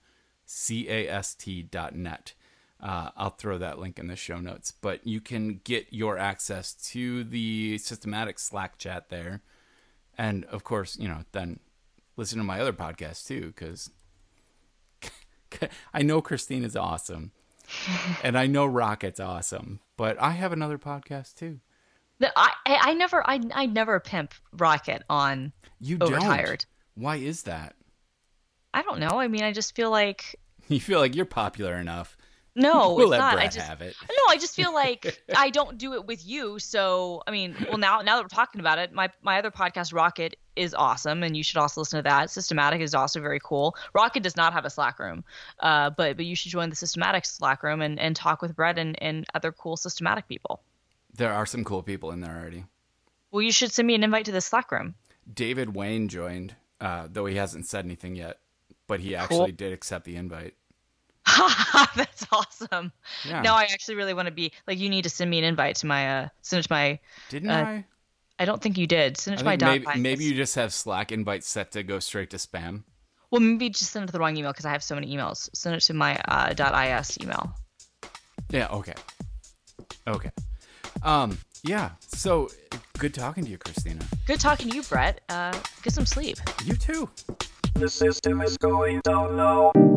net uh, i'll throw that link in the show notes but you can get your access to the systematic slack chat there and of course you know then listen to my other podcast too because i know christine is awesome and i know rocket's awesome but i have another podcast too The- I, I never I I never pimp Rocket on You Overtired. don't. Why is that? I don't know. I mean, I just feel like You feel like you're popular enough. no, we'll it's let not. Brett I just have it. no, I just feel like I don't do it with you. So I mean, well now now that we're talking about it, my my other podcast Rocket is awesome, and you should also listen to that. Systematic is also very cool. Rocket does not have a Slack room, uh, but but you should join the Systematic Slack room and, and talk with Brett and, and other cool Systematic people. There are some cool people in there already. Well, you should send me an invite to the Slack room. David Wayne joined, uh, though he hasn't said anything yet, but he actually did accept the invite. That's awesome. Yeah. Now I actually really want to be like you need to send me an invite to my uh send it to my Didn't uh, I? I don't think you did. Send it to my maybe, maybe you just have Slack invites set to go straight to spam. Well, maybe just send it to the wrong email because I have so many emails. Send it to my uh, .is email. Yeah. Okay. Okay. Um. Yeah. So good talking to you, Christina. Good talking to you, Brett. Uh, get some sleep. You too. The system is going down now.